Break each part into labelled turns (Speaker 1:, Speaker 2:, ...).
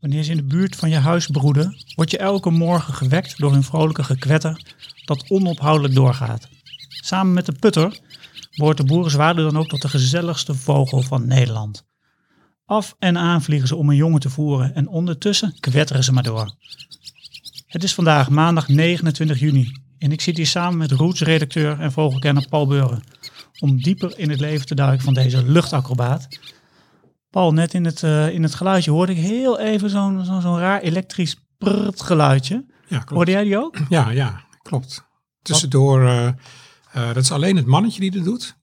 Speaker 1: Wanneer ze in de buurt van je huis broeden, word je elke morgen gewekt door hun vrolijke gekwetter dat onophoudelijk doorgaat. Samen met de putter behoort de boerenzwaluw dan ook tot de gezelligste vogel van Nederland. Af en aan vliegen ze om een jongen te voeren en ondertussen kwetteren ze maar door. Het is vandaag maandag 29 juni en ik zit hier samen met Roots-redacteur en vogelkenner Paul Beuren om dieper in het leven te duiken van deze luchtacrobaat. Paul, net in het, uh, in het geluidje hoorde ik heel even zo'n zo'n raar elektrisch prrt geluidje.
Speaker 2: Ja, klopt.
Speaker 1: Hoorde jij die ook?
Speaker 2: Ja, ja, klopt. Tussendoor, uh, uh, dat is alleen het mannetje die dat doet.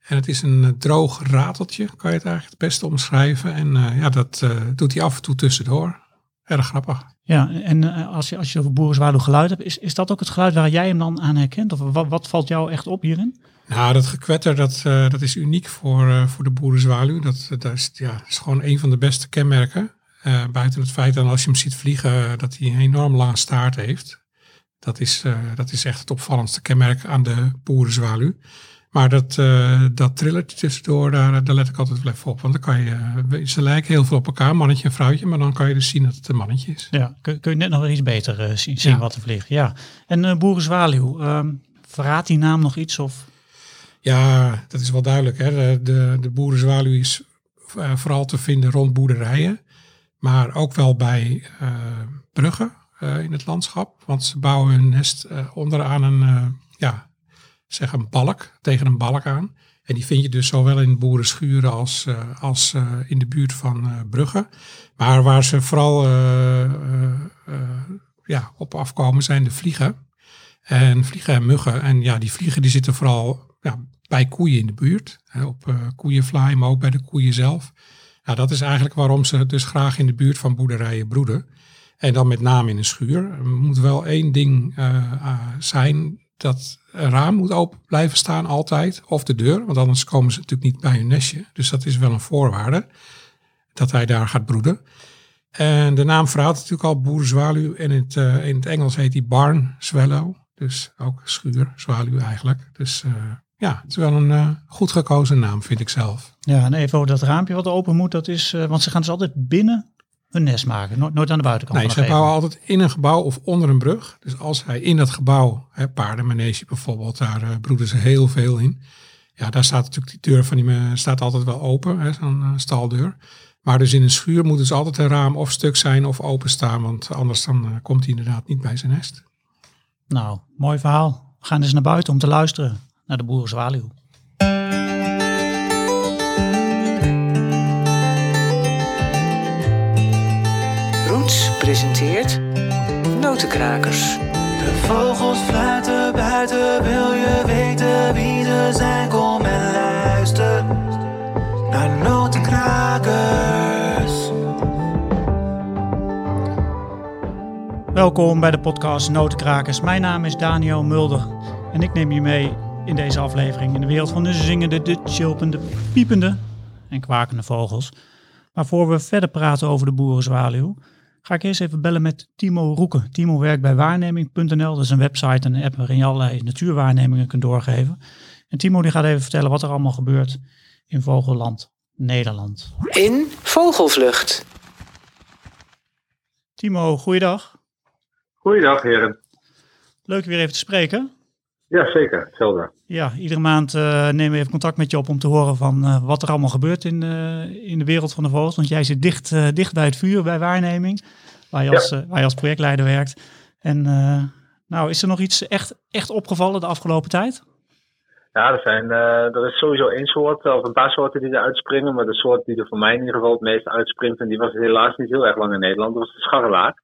Speaker 2: En het is een droog rateltje, kan je het eigenlijk het beste omschrijven. En ja, dat doet hij af en toe tussendoor. Erg grappig.
Speaker 1: Ja, en als je, als je over boerenzwaluw geluid hebt, is, is dat ook het geluid waar jij hem dan aan herkent? Of wat, wat valt jou echt op hierin?
Speaker 2: Nou, dat gekwetter, dat, uh, dat is uniek voor, uh, voor de boerenzwaluw. Dat, dat is, ja, is gewoon een van de beste kenmerken. Uh, buiten het feit dat als je hem ziet vliegen, dat hij een enorm lange staart heeft. Dat is, dat is echt het opvallendste kenmerk aan de boerenzwaluw. Maar dat, dat trillertje tussendoor, daar, daar let ik altijd wel even op. Want dan kan je, ze lijken heel veel op elkaar, mannetje en vrouwtje. Maar dan kan je dus zien dat het een mannetje is.
Speaker 1: Ja, kun, kun je net nog iets beter zien, zien ja. wat er vliegt. Ja. En boerenzwaluw, um, verraadt die naam nog iets? Of?
Speaker 2: Ja, dat is wel duidelijk. Hè? De, de, de boerenzwaluw is uh, vooral te vinden rond boerderijen. Maar ook wel bij uh, bruggen uh, in het landschap. Want ze bouwen hun nest onderaan een, ja, zeg een balk, tegen een balk aan. En die vind je dus zowel in boerenschuren als, als in de buurt van bruggen. Maar waar ze vooral ja, op afkomen zijn de vliegen. En vliegen en muggen. En ja, die vliegen die zitten vooral ja, bij koeien in de buurt. Hè, op koeienvlaai, maar ook bij de koeien zelf. Nou, dat is eigenlijk waarom ze dus graag in de buurt van boerderijen broeden. En dan met name in een schuur. Er moet wel één ding zijn. Dat raam moet open blijven staan altijd. Of de deur. Want anders komen ze natuurlijk niet bij hun nestje. Dus dat is wel een voorwaarde. Dat hij daar gaat broeden. En de naam verhaalt natuurlijk al boerenzwaluw. En in het, in het Engels heet die barn swallow. Dus ook schuur, zwaluw eigenlijk. Dus ja, het is wel een uh, goed gekozen naam, vind ik zelf.
Speaker 1: Ja, en even over dat raampje wat open moet, dat is, want ze gaan dus altijd binnen een nest maken, nooit, nooit aan de buitenkant.
Speaker 2: Nee, ze bouwen altijd in een gebouw of onder een brug. Dus als hij in dat gebouw, hè, paardenmanege bijvoorbeeld, daar uh, broeden ze heel veel in. Ja, daar staat natuurlijk die deur van die staat altijd wel open, zo'n staldeur. Maar dus in een schuur moet dus altijd een raam of stuk zijn of openstaan, want anders dan komt hij inderdaad niet bij zijn nest.
Speaker 1: Nou, mooi verhaal. We gaan eens naar buiten om te luisteren naar de boerenzwaluw.
Speaker 3: Presenteert Notenkrakers.
Speaker 4: De vogels fluiten buiten, wil je weten wie ze zijn? Kom en luister naar Notenkrakers.
Speaker 1: Welkom bij de podcast Notenkrakers. Mijn naam is Daniel Mulder en ik neem je mee in deze aflevering in de wereld van de zingende, de chilpende, piepende en kwakende vogels. Maar voor we verder praten over de boerenzwaluw, ga ik eerst even bellen met Timo Roeken. Timo werkt bij waarneming.nl, dat is een website en een app waarin je allerlei natuurwaarnemingen kunt doorgeven. En Timo die gaat even vertellen wat er allemaal gebeurt in Vogelland, Nederland.
Speaker 3: In Vogelvlucht.
Speaker 1: Timo, goeiedag.
Speaker 5: Goeiedag heren.
Speaker 1: Leuk weer even te spreken.
Speaker 5: Ja, zeker. Hetzelfde.
Speaker 1: Ja, iedere maand uh, nemen we even contact met je op om te horen van uh, wat er allemaal gebeurt in, uh, in de wereld van de vogels. Want jij zit dicht, dicht bij het vuur, bij waarneming, waar je, als, waar je als projectleider werkt. En nou, is er nog iets echt, echt opgevallen de afgelopen tijd?
Speaker 5: Ja, er, zijn, er is sowieso één soort, of een paar soorten die er uitspringen. Maar de soort die er voor mij in ieder geval het meest uitspringt, en die was helaas niet heel erg lang in Nederland, dat was de scharrelaar.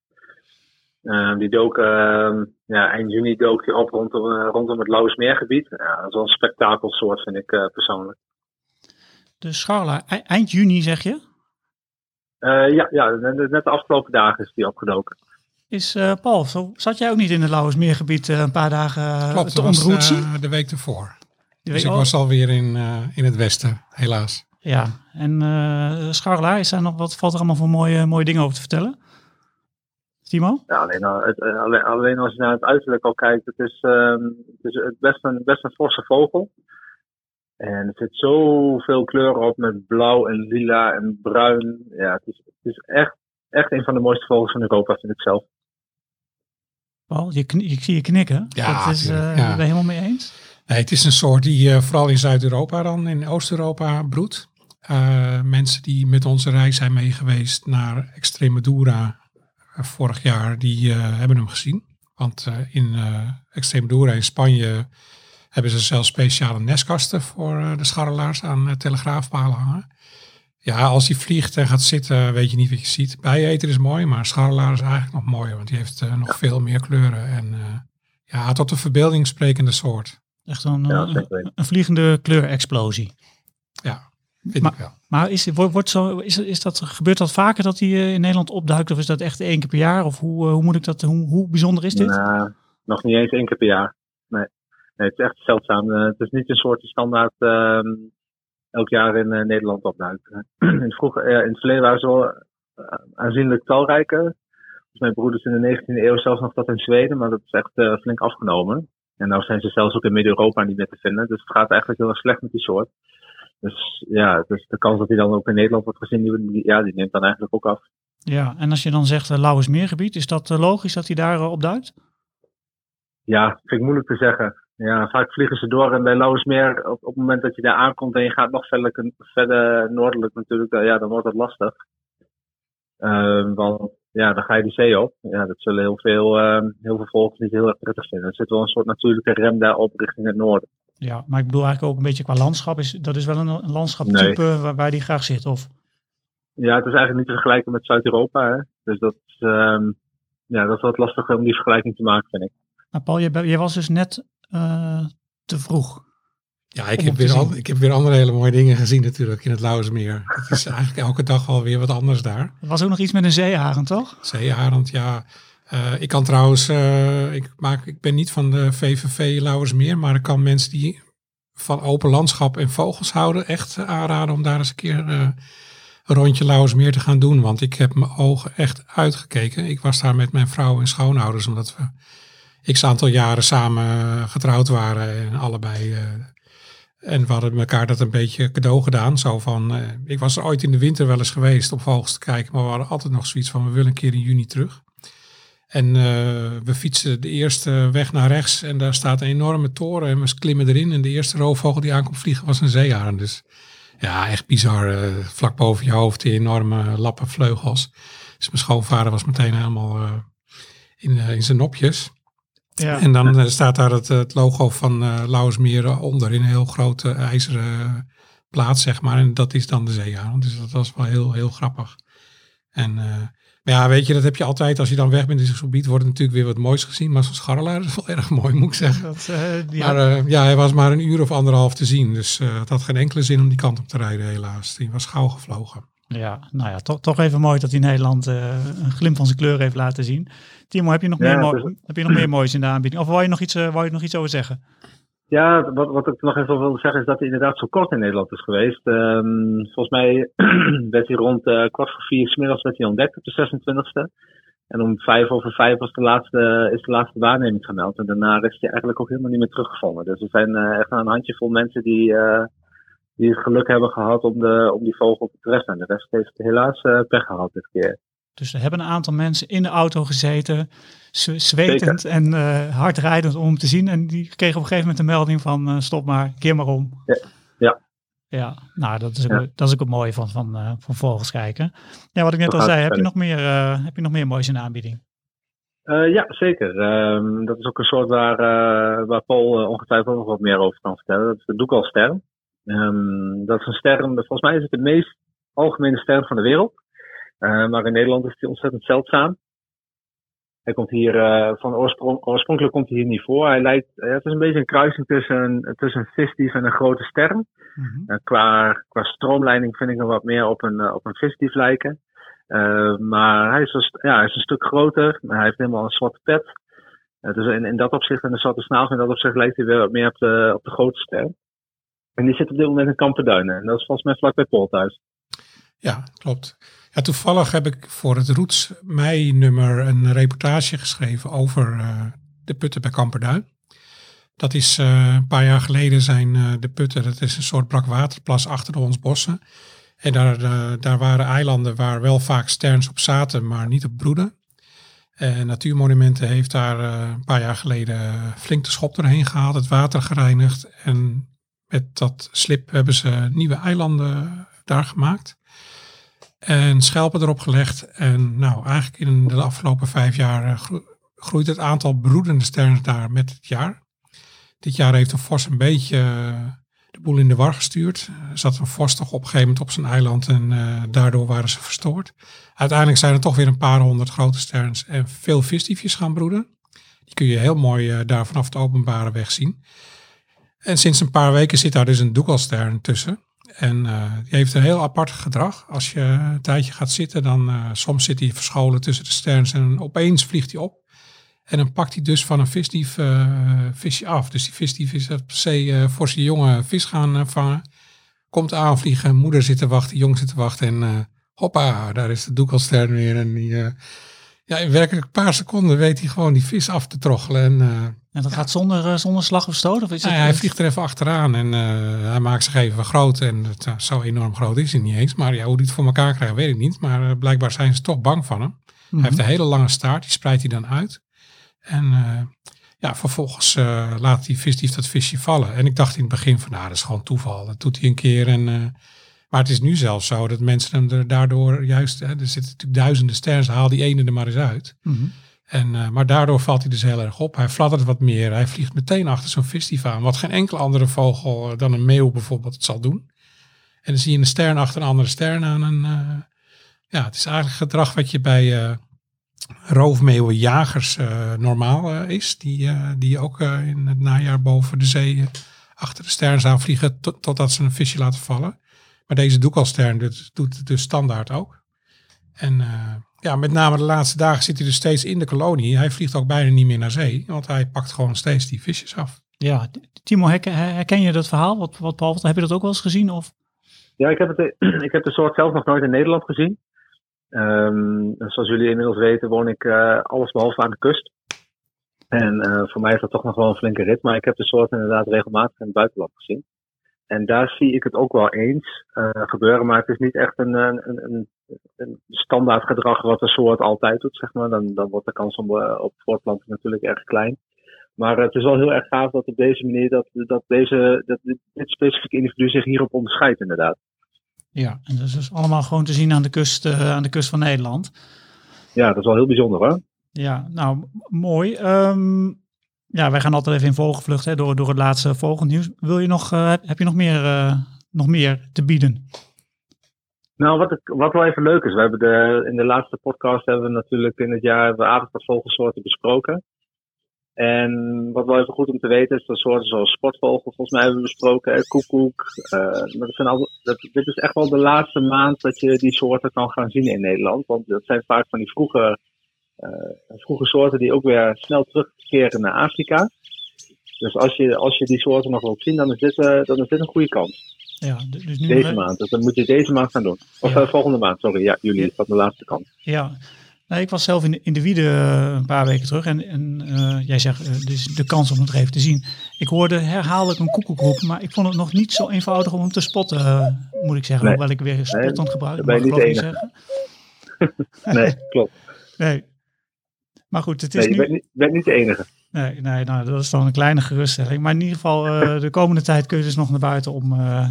Speaker 5: Uh, die dook, uh, ja, eind juni dook die op rondom, uh, rondom het Lauwersmeergebied. Ja, dat is wel een spektakelsoort, vind ik uh, persoonlijk.
Speaker 1: De scharla, eind juni zeg je?
Speaker 5: ja, ja, net de afgelopen dagen is die opgedoken.
Speaker 1: Is Paul, zo, zat jij ook niet in het Lauwersmeergebied een paar dagen
Speaker 2: Klopt,
Speaker 1: te
Speaker 2: ontroetsen? Klopt, de week ervoor. De dus ik was alweer in, in het westen, helaas.
Speaker 1: Ja, en scharla, is daar nog wat, valt er allemaal voor mooie, mooie dingen over te vertellen? Timo?
Speaker 5: Ja, alleen, het, alleen, alleen, als je naar het uiterlijk al kijkt, het is, um, het is best, een, best een forse vogel. En er zit zoveel kleuren op met blauw en lila en bruin. Ja, het is, het is echt echt een van de mooiste vogels van Europa, vind ik zelf.
Speaker 1: Paul, je ik zie je knikken.
Speaker 2: Ja,
Speaker 1: dat is, eh,
Speaker 2: ja.
Speaker 1: ben je helemaal mee eens?
Speaker 2: Nee, het is een soort die eh, vooral in Zuid-Europa dan, in Oost-Europa broedt. Eh, mensen die met onze reis zijn meegeweest naar Extremadura eh, vorig jaar, die eh, hebben hem gezien. Want eh, in eh, Extremadura in Spanje hebben ze zelfs speciale nestkasten voor eh, de scharrelaars aan eh, telegraafpalen hangen. Ja, als hij vliegt en gaat zitten, weet je niet wat je ziet. Bijeter is mooi, maar scharrelaar is eigenlijk nog mooier, want die heeft eh, nog veel meer kleuren. En eh, ja, tot de verbeelding sprekende soort.
Speaker 1: Echt een,
Speaker 5: Ja,
Speaker 1: eh, een vliegende kleurexplosie.
Speaker 2: Vind
Speaker 1: Maar-
Speaker 2: ik wel.
Speaker 1: Maar is, wordt, wordt zo, is, is dat, gebeurt dat vaker dat hij eh, in Nederland opduikt? Of is dat echt één keer per jaar? Of hoe, eh, hoe moet ik dat, hoe, hoe bijzonder is dit?
Speaker 5: Nou, nog niet eens één keer per jaar. Nee, nee het is echt zeldzaam. Eh, het is niet een soort die standaard ehm, elk jaar in eh, Nederland opduikt. in, het vroege, eh, in het verleden waren ze wel aanzienlijk talrijker. Dus mijn broeders in de 19e eeuw zelfs nog dat in Zweden, maar dat is echt eh, flink afgenomen. En nou zijn ze zelfs ook in Midden-Europa niet meer te vinden. Dus het gaat eigenlijk heel erg slecht met die soort. Dus ja, dus de kans dat hij dan ook in Nederland wordt gezien, die, ja, die neemt dan eigenlijk ook af.
Speaker 1: Ja, en als je dan zegt uh, Lauwersmeergebied, is dat eh, logisch dat hij daar eh, opduikt?
Speaker 5: Ja, vind ik moeilijk te zeggen. Ja, vaak vliegen ze door en bij Lauwersmeer, op, op het moment dat je daar aankomt en je gaat nog verder, verder noordelijk natuurlijk, dan- ja, dan wordt het lastig. Ehm, want ja, dan ga je die zee op. Ja, dat zullen heel veel, ehm, heel veel volgers niet heel erg prettig vinden. Er zit wel een soort natuurlijke rem daarop richting het noorden.
Speaker 1: Ja, maar ik bedoel eigenlijk ook een beetje qua landschap. Is, dat is wel een, een landschaptype waar, waar die graag zit, of?
Speaker 5: Ja, het is eigenlijk niet te vergelijken met Zuid-Europa. hè. Dus dat, is, ehm, ja, dat is wat lastig om die vergelijking te maken, vind ik.
Speaker 1: Maar Paul, je, je was dus net eh, te vroeg.
Speaker 2: Ja, ik heb, weer al, ik heb weer andere hele mooie dingen gezien natuurlijk in het Lauwersmeer. Het is eigenlijk elke dag alweer wat anders daar.
Speaker 1: Er was ook nog iets met een zeearend, toch?
Speaker 2: Zeearend, ja. Eh, ik kan trouwens, eh, ik, maak, ik ben niet van de VVV Lauwersmeer, maar ik kan mensen die van open landschap en vogels houden echt aanraden om daar eens een keer eh, een rondje Lauwersmeer te gaan doen. Want ik heb mijn ogen echt uitgekeken. Ik was daar met mijn vrouw en schoonouders, omdat we x aantal jaren samen getrouwd waren en allebei. en we hadden elkaar dat een beetje cadeau gedaan. Zo van, ik was er ooit in de winter wel eens geweest om vogels te kijken, maar we hadden altijd nog zoiets van, we willen een keer in juni terug. En eh, we fietsen de eerste weg naar rechts en daar staat een enorme toren en we klimmen erin. En de eerste roofvogel die aankomt vliegen was een zeearend. Dus ja, echt bizar. eh, vlak boven je hoofd die enorme lappen vleugels. Dus mijn schoonvader was meteen helemaal eh, in, eh, in zijn nopjes.
Speaker 1: Ja.
Speaker 2: En dan eh, staat daar het, het logo van eh Lauwersmeer onder in een heel grote ijzeren plaat, zeg maar. En dat is dan de zeearend. Dus dat was wel heel, heel grappig. En eh, ja, weet je, dat heb je altijd. Als je dan weg bent in zo'n gebied, wordt het natuurlijk weer wat moois gezien. Maar zo'n scharrelaar is wel erg mooi, moet ik zeggen.
Speaker 1: Dat, eh, die
Speaker 2: Maar eh, ja, hij was maar een uur of anderhalf te zien. Dus eh, het had geen enkele zin om die kant op te rijden, helaas. Die was gauw gevlogen.
Speaker 1: Ja, nou ja, toch, toch even mooi dat hij Nederland eh, een glimp van zijn kleur heeft laten zien. Timo, heb je nog,
Speaker 5: Ja,
Speaker 1: meer, heb je nog meer moois in de aanbieding? Of wou je nog iets, eh, wou je nog iets over zeggen?
Speaker 5: Ja, wat, wat ik nog even wilde zeggen is dat hij inderdaad zo kort in Nederland is geweest. Ehm, volgens mij werd hij rond eh, kwart voor vier 's middags werd hij ontdekt op de 26e. En om vijf over vijf was de laatste, is de laatste waarneming gemeld. En daarna is hij eigenlijk ook helemaal niet meer teruggevonden. Dus er zijn eh, echt een handjevol mensen die, eh, die het geluk hebben gehad om, de, om die vogel te treffen. En de rest heeft helaas pech gehad dit keer.
Speaker 1: Dus er hebben een aantal mensen in de auto gezeten, zwetend en eh hard rijdend om hem te zien. En die kregen op een gegeven moment een melding van eh, stop maar, keer maar om.
Speaker 5: Ja. Ja.
Speaker 1: Ja, nou dat is ook, dat is ook het mooie van, van, eh, van vogels kijken. Ja, wat ik net al zei, heb je, nog meer, heb je nog meer moois in de aanbieding?
Speaker 5: Ja, zeker. Ehm, dat is ook een soort waar, waar Paul ongetwijfeld nog wat meer over kan vertellen. Dat is de doekalster. Ehm dat is een ster, volgens mij is het de meest algemene ster van de wereld. Maar in Nederland is die ontzettend zeldzaam. Hij komt hier, eh, van oorsprong, oorspronkelijk komt hij hier niet voor. Hij lijkt, eh, het is een beetje een kruising tussen, een- tussen een visdief en een grote ster.
Speaker 1: Mhm.
Speaker 5: Eh, qua, qua stroomleiding vind ik hem wat meer op een, op een lijken. Maar hij is, een, ja, hij is een stuk groter. Hij heeft helemaal een zwarte pet. Dus in, in dat opzicht, en een zwarte snavel, in dat opzicht lijkt hij weer wat meer op de, op de grote ster. En die zit op dit moment in Kamperduinen. En dat is volgens mij vlakbij Pol thuis.
Speaker 2: Ja, klopt. Toevallig heb ik voor het Roots mei-nummer een reportage geschreven over eh, de putten bij Kamperduin. Dat is eh, een paar jaar geleden zijn eh, de putten, dat is een soort brakwaterplas achter ons bossen. En daar, daar waren eilanden waar wel vaak sterns op zaten, maar niet op broeden. En Natuurmonumenten heeft daar een paar jaar geleden flink de schop doorheen gehaald, het water gereinigd. En met dat slip hebben ze nieuwe eilanden daar gemaakt. En schelpen erop gelegd. En nou, eigenlijk in de afgelopen vijf jaar eh, gro- groeit het aantal broedende sterns daar met het jaar. Dit jaar heeft de vos een beetje eh, de boel in de war gestuurd. Er zat een vos toch op een gegeven moment op zijn eiland en eh, daardoor waren ze verstoord. Uiteindelijk zijn er toch weer een paar honderd grote sterns en veel visdiefjes gaan broeden. Die kun je heel mooi daar vanaf de openbare weg zien. En sinds een paar weken zit daar dus een doekelstern tussen. En eh, die heeft een heel apart gedrag. Als je een tijdje gaat zitten, dan uh, soms zit hij verscholen tussen de sterns en opeens vliegt hij op. En dan pakt hij dus van een visdief uh, visje af. Dus die visdief is per se uh, voor zijn jonge vis gaan uh, vangen. Komt aanvliegen, moeder zit te wachten, jong zit te wachten en uh, hoppa, daar is de doekelstern weer. En die, uh, ja, in werkelijk een paar seconden weet hij gewoon die vis af te troggelen. En, uh,
Speaker 1: en dat gaat zonder, uh, zonder slag of stoot? Of is het
Speaker 2: hij vliegt er even achteraan en uh, hij maakt zich even groot. En het, uh, zo enorm groot is hij niet eens. Maar ja, hoe hij het voor elkaar krijgt, weet ik niet. Maar blijkbaar zijn ze toch bang van hem. Mm -hmm. Hij heeft een hele lange staart, die spreidt hij dan uit. En ja, vervolgens laat die visdief dat visje vallen. En ik dacht in het begin van, nou, dat is gewoon toeval. Dat doet hij een keer. En, maar het is nu zelfs zo dat mensen hem er daardoor juist... Hè, er zitten natuurlijk duizenden sterren, haal die ene er maar eens uit. Mm -hmm. en, uh, maar daardoor valt hij dus heel erg op. Hij fladdert wat meer. Hij vliegt meteen achter zo'n visdief aan. Wat geen enkele andere vogel uh, dan een meeuw bijvoorbeeld het zal doen. En dan zie je een stern achter een andere stern aan. En uh, ja, het is eigenlijk gedrag wat je bij roofmeeuwenjagers normaal is. Die, die ook in het najaar boven de zee achter de sterns aanvliegen tot, totdat ze een visje laten vallen. Maar deze doekalstern doet, doet het dus standaard ook. En ja, met name de laatste dagen zit hij dus steeds in de kolonie. Hij vliegt ook bijna niet meer naar zee, want hij pakt gewoon steeds die visjes af.
Speaker 1: Ja, Timo, herken, herken je dat verhaal? Wat, wat Paul, heb je dat ook wel eens gezien? Of?
Speaker 5: Ja, ik heb, het, ik heb de soort zelf nog nooit in Nederland gezien. Um, zoals jullie inmiddels weten woon ik uh, alles behalve aan de kust. En uh, voor mij is dat toch nog wel een flinke rit. Maar ik heb de soort inderdaad regelmatig in het buitenland gezien. En daar zie ik het ook wel eens uh, gebeuren. Maar het is niet echt een, een, een, een standaard gedrag wat de soort altijd doet. Zeg maar. dan, dan wordt de kans om, op voortplanting natuurlijk erg klein. Maar het is wel heel erg gaaf dat op deze manier dat, dat, deze, dat dit, dit specifieke individu zich hierop onderscheidt inderdaad.
Speaker 1: Ja, en dat is dus allemaal gewoon te zien aan de kust, uh, aan de kust van Nederland.
Speaker 5: Ja, dat is wel heel bijzonder hoor.
Speaker 1: Ja, nou mooi. Um, ja, wij gaan altijd even in vogelvlucht hè, door, door het laatste vogelnieuws. Wil je nog, uh, heb je nog meer, uh, nog meer te bieden?
Speaker 5: Nou, wat, wat wel even leuk is, we hebben de, in de laatste podcast hebben we natuurlijk in het jaar wat vogelsoorten besproken. En wat wel even goed om te weten is dat soorten zoals sportvogel, volgens mij hebben we besproken, koekoek. Uh, maar dat zijn al, dat, dit is echt wel de laatste maand dat je die soorten kan gaan zien in Nederland. Want dat zijn vaak van die vroege, vroege soorten die ook weer snel terugkeren naar Afrika. Dus als je, als je die soorten nog wilt zien, dan is dit, uh, dan is dit een goede kans.
Speaker 1: Ja, dus nu
Speaker 5: deze maand. Dus dan moet je deze maand gaan doen. Of ja. volgende maand, sorry. Ja, juli is dat de laatste kans.
Speaker 1: Ja, nou, ik was zelf in de, in de wiede een paar weken terug en, en uh, jij zegt, uh, dus de kans om het even te zien. Ik hoorde herhaaldelijk een koekoekroep, maar ik vond het nog niet zo eenvoudig om hem te spotten, uh, moet ik zeggen.
Speaker 5: Nee.
Speaker 1: Hoewel ik weer spot aan het gebruiken
Speaker 5: ben niet enige.
Speaker 1: zeggen.
Speaker 5: nee, klopt.
Speaker 1: Nee. Maar goed, het is
Speaker 5: Nee, je
Speaker 1: nu...
Speaker 5: bent niet, bent niet de enige.
Speaker 1: Nee, nee nou, dat is dan een kleine geruststelling. Maar in ieder geval, uh, de komende tijd kun je dus nog naar buiten om, uh,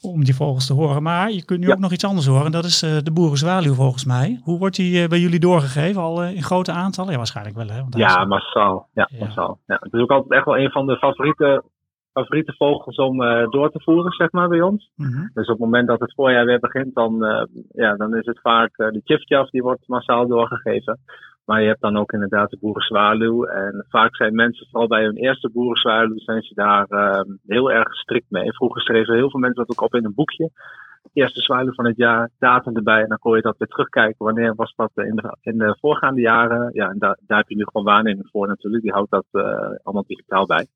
Speaker 1: om die vogels te horen. Maar je kunt nu
Speaker 5: Ja.
Speaker 1: ook nog iets anders horen. Dat is uh, de boerenzwaluw volgens mij. Hoe wordt die bij jullie doorgegeven? Al in grote aantallen? Ja, waarschijnlijk wel hè? Want
Speaker 5: Ja,
Speaker 1: is-
Speaker 5: massaal. Ja,
Speaker 1: Ja.
Speaker 5: massaal. Ja, het is ook altijd echt wel een van de favoriete, favoriete vogels om eh, door te voeren, zeg maar, bij ons.
Speaker 1: Mhm.
Speaker 5: Dus op het moment dat het voorjaar weer begint, dan, eh, ja, dan is het vaak eh, de tjiftjaf, die wordt massaal doorgegeven. Maar je hebt dan ook inderdaad de boerenzwaluw. En vaak zijn mensen, vooral bij hun eerste boerenzwaluw, zijn ze daar eh, heel erg strikt mee. Vroeger schreven heel veel mensen dat ook op in een boekje. Eerste zwaluw van het jaar, datum erbij. En dan kon je dat weer terugkijken. Wanneer was dat in de, in de voorgaande jaren? Ja, en daar, daar heb je nu gewoon waarneming voor natuurlijk. Die houdt dat eh, allemaal digitaal bij.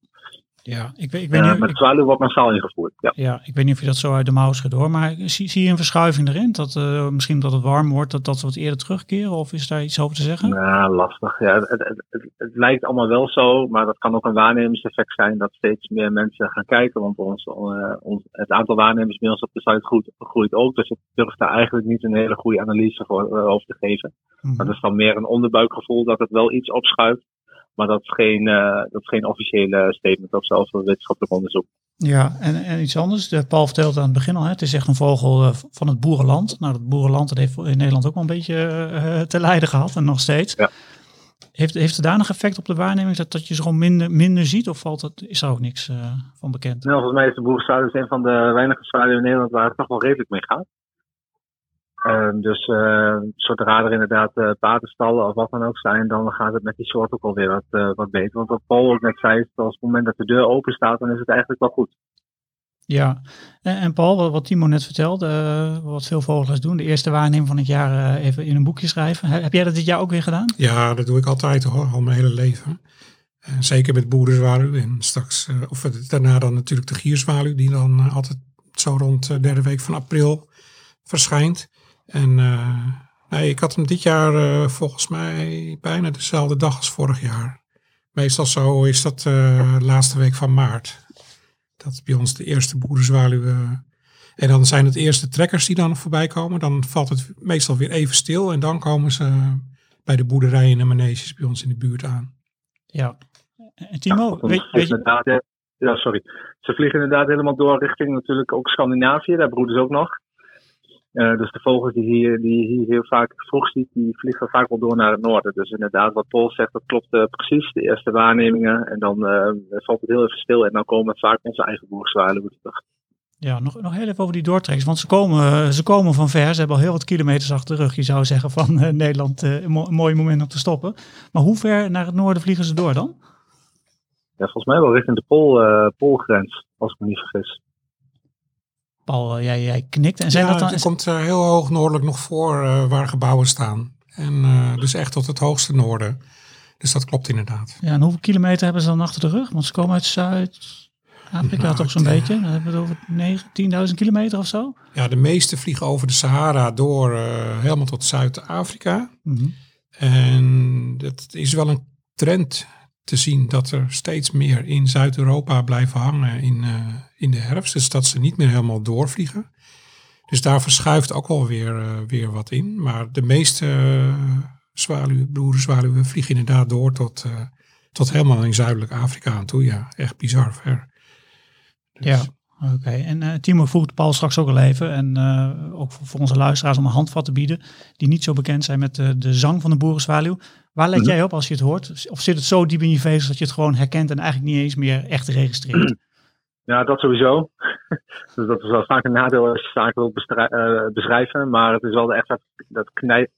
Speaker 1: Ja, ik ik
Speaker 5: Eh, met zwaluw wordt massaal ingevoerd. Ja.
Speaker 1: ja, ik weet niet of je dat zo uit de mouw schudt hoor, maar zie, zie je een verschuiving erin? Dat eh, misschien dat het warm wordt, dat dat wat eerder terugkeren? Of is daar iets over te zeggen?
Speaker 5: Nou, lastig. Ja, het, het, het, het lijkt allemaal wel zo, maar dat kan ook een waarnemingseffect zijn dat steeds meer mensen gaan kijken. Want ons, eh, ons, het aantal waarnemers bij ons op de site groeit, groeit ook. Dus ik durf daar eigenlijk niet een hele goede analyse voor, over te geven.
Speaker 1: Mhm.
Speaker 5: Maar dat is dan meer een onderbuikgevoel dat het wel iets opschuift. Maar dat is geen, eh, dat is geen officiële statement of of een wetenschappelijk onderzoek.
Speaker 1: Ja, en, en iets anders. De Paul vertelde aan het begin al, hè, het is echt een vogel eh, van het boerenland. Nou, dat boerenland dat heeft in Nederland ook wel een beetje eh, te lijden gehad en nog steeds.
Speaker 5: Ja.
Speaker 1: Heeft, heeft het daar nog effect op de waarneming dat, dat je ze gewoon minder, minder ziet? Of valt het, is daar ook niks eh, van bekend?
Speaker 5: Nou, volgens mij is de boerenzwaluw een van de weinige zwaluwen in Nederland waar het toch wel redelijk mee gaat. Ehm, dus eh, zodra er inderdaad eh patenstallen of wat dan ook zijn, dan gaat het met die soort ook alweer wat, eh, wat beter. Want wat Paul ook net zei, is dat als het moment dat de deur open staat, dan is het eigenlijk wel goed.
Speaker 1: Ja, en, en Paul, wat, wat Timo net vertelde, wat veel vogelaars doen, de eerste waarneming van het jaar even in een boekje schrijven. He- heb jij dat dit jaar ook weer gedaan?
Speaker 2: Ja, dat doe ik altijd hoor, al mijn hele leven. En zeker met boerenzwaluw en straks, of daarna dan natuurlijk de gierzwaluw, die dan altijd zo rond de derde week van april verschijnt. En eh, nee, ik had hem dit jaar eh, volgens mij bijna dezelfde dag als vorig jaar. Meestal zo is dat eh, de laatste week van maart. Dat is bij ons de eerste boerenzwaluw. eh, en dan zijn het eerste trekkers die dan voorbij komen. Dan valt het meestal weer even stil. En dan komen ze bij de boerderijen en maneges bij ons in de buurt aan.
Speaker 1: Ja. En Timo,
Speaker 5: Ja,
Speaker 1: weet, weet je,
Speaker 5: inderdaad, eh, ja, sorry. Ze vliegen inderdaad helemaal door richting natuurlijk ook Scandinavië, daar broeden ze ook nog. Eh, dus de vogels die, hier, die je hier heel vaak vroeg ziet, die vliegen vaak wel door naar het noorden. Dus inderdaad, wat Paul zegt, dat klopt eh, precies. De eerste waarnemingen. En dan eh, valt het heel even stil. En dan komen vaak onze eigen boerzwaluwen terug.
Speaker 1: Ja, nog, nog heel even over die doortrekkers. Want ze komen, ze komen van ver. Ze hebben al heel wat kilometers achter de rug. Je zou zeggen van Nederland een, mo- een mooi moment om te stoppen. Maar hoe ver naar het noorden vliegen ze door dan?
Speaker 5: Ja, volgens mij wel richting de Pool, Poolgrens, als ik me niet vergis.
Speaker 1: Paul, eh, jij, jij knikt. En zijn
Speaker 2: ja,
Speaker 1: dat dan...
Speaker 2: het komt eh, heel hoog noordelijk nog voor eh, waar gebouwen staan. En dus echt tot het hoogste noorden. Dus dat klopt inderdaad.
Speaker 1: Ja, en hoeveel kilometer hebben ze dan achter de rug? Want ze komen uit Zuid-Afrika
Speaker 2: Nou,
Speaker 1: toch zo'n beetje. Dan hebben we het over 9, 10.000 kilometer of zo.
Speaker 2: Ja, de meeste vliegen over de Sahara door helemaal tot Zuid-Afrika.
Speaker 1: Mhm.
Speaker 2: En het is wel een trend te zien dat er steeds meer in Zuid-Europa blijven hangen in, eh, in de herfst. Dus dat ze niet meer helemaal doorvliegen. Dus daar verschuift ook alweer weer, eh, weer wat in. Maar de meeste uh, zwaluwen, boerenzwaluwen vliegen inderdaad door tot, eh, tot helemaal in Zuidelijk Afrika aan toe. Ja, echt bizar ver. Dus-
Speaker 1: Ja, oké. En eh, Timo vroeg Paul straks ook al even. En eh, ook voor, onze luisteraars om een handvat te bieden. Die niet zo bekend zijn met de zang van de boerenzwaluw. Waar let
Speaker 5: Mhm.
Speaker 1: jij op als je het hoort? Of zit het zo diep in je vezels dat je het gewoon herkent en eigenlijk niet eens meer echt registreert?
Speaker 5: Ja, dat sowieso. dus dat is wel vaak een nadeel als je zaken wil bestrij- eh, beschrijven. Maar het is wel echt dat, dat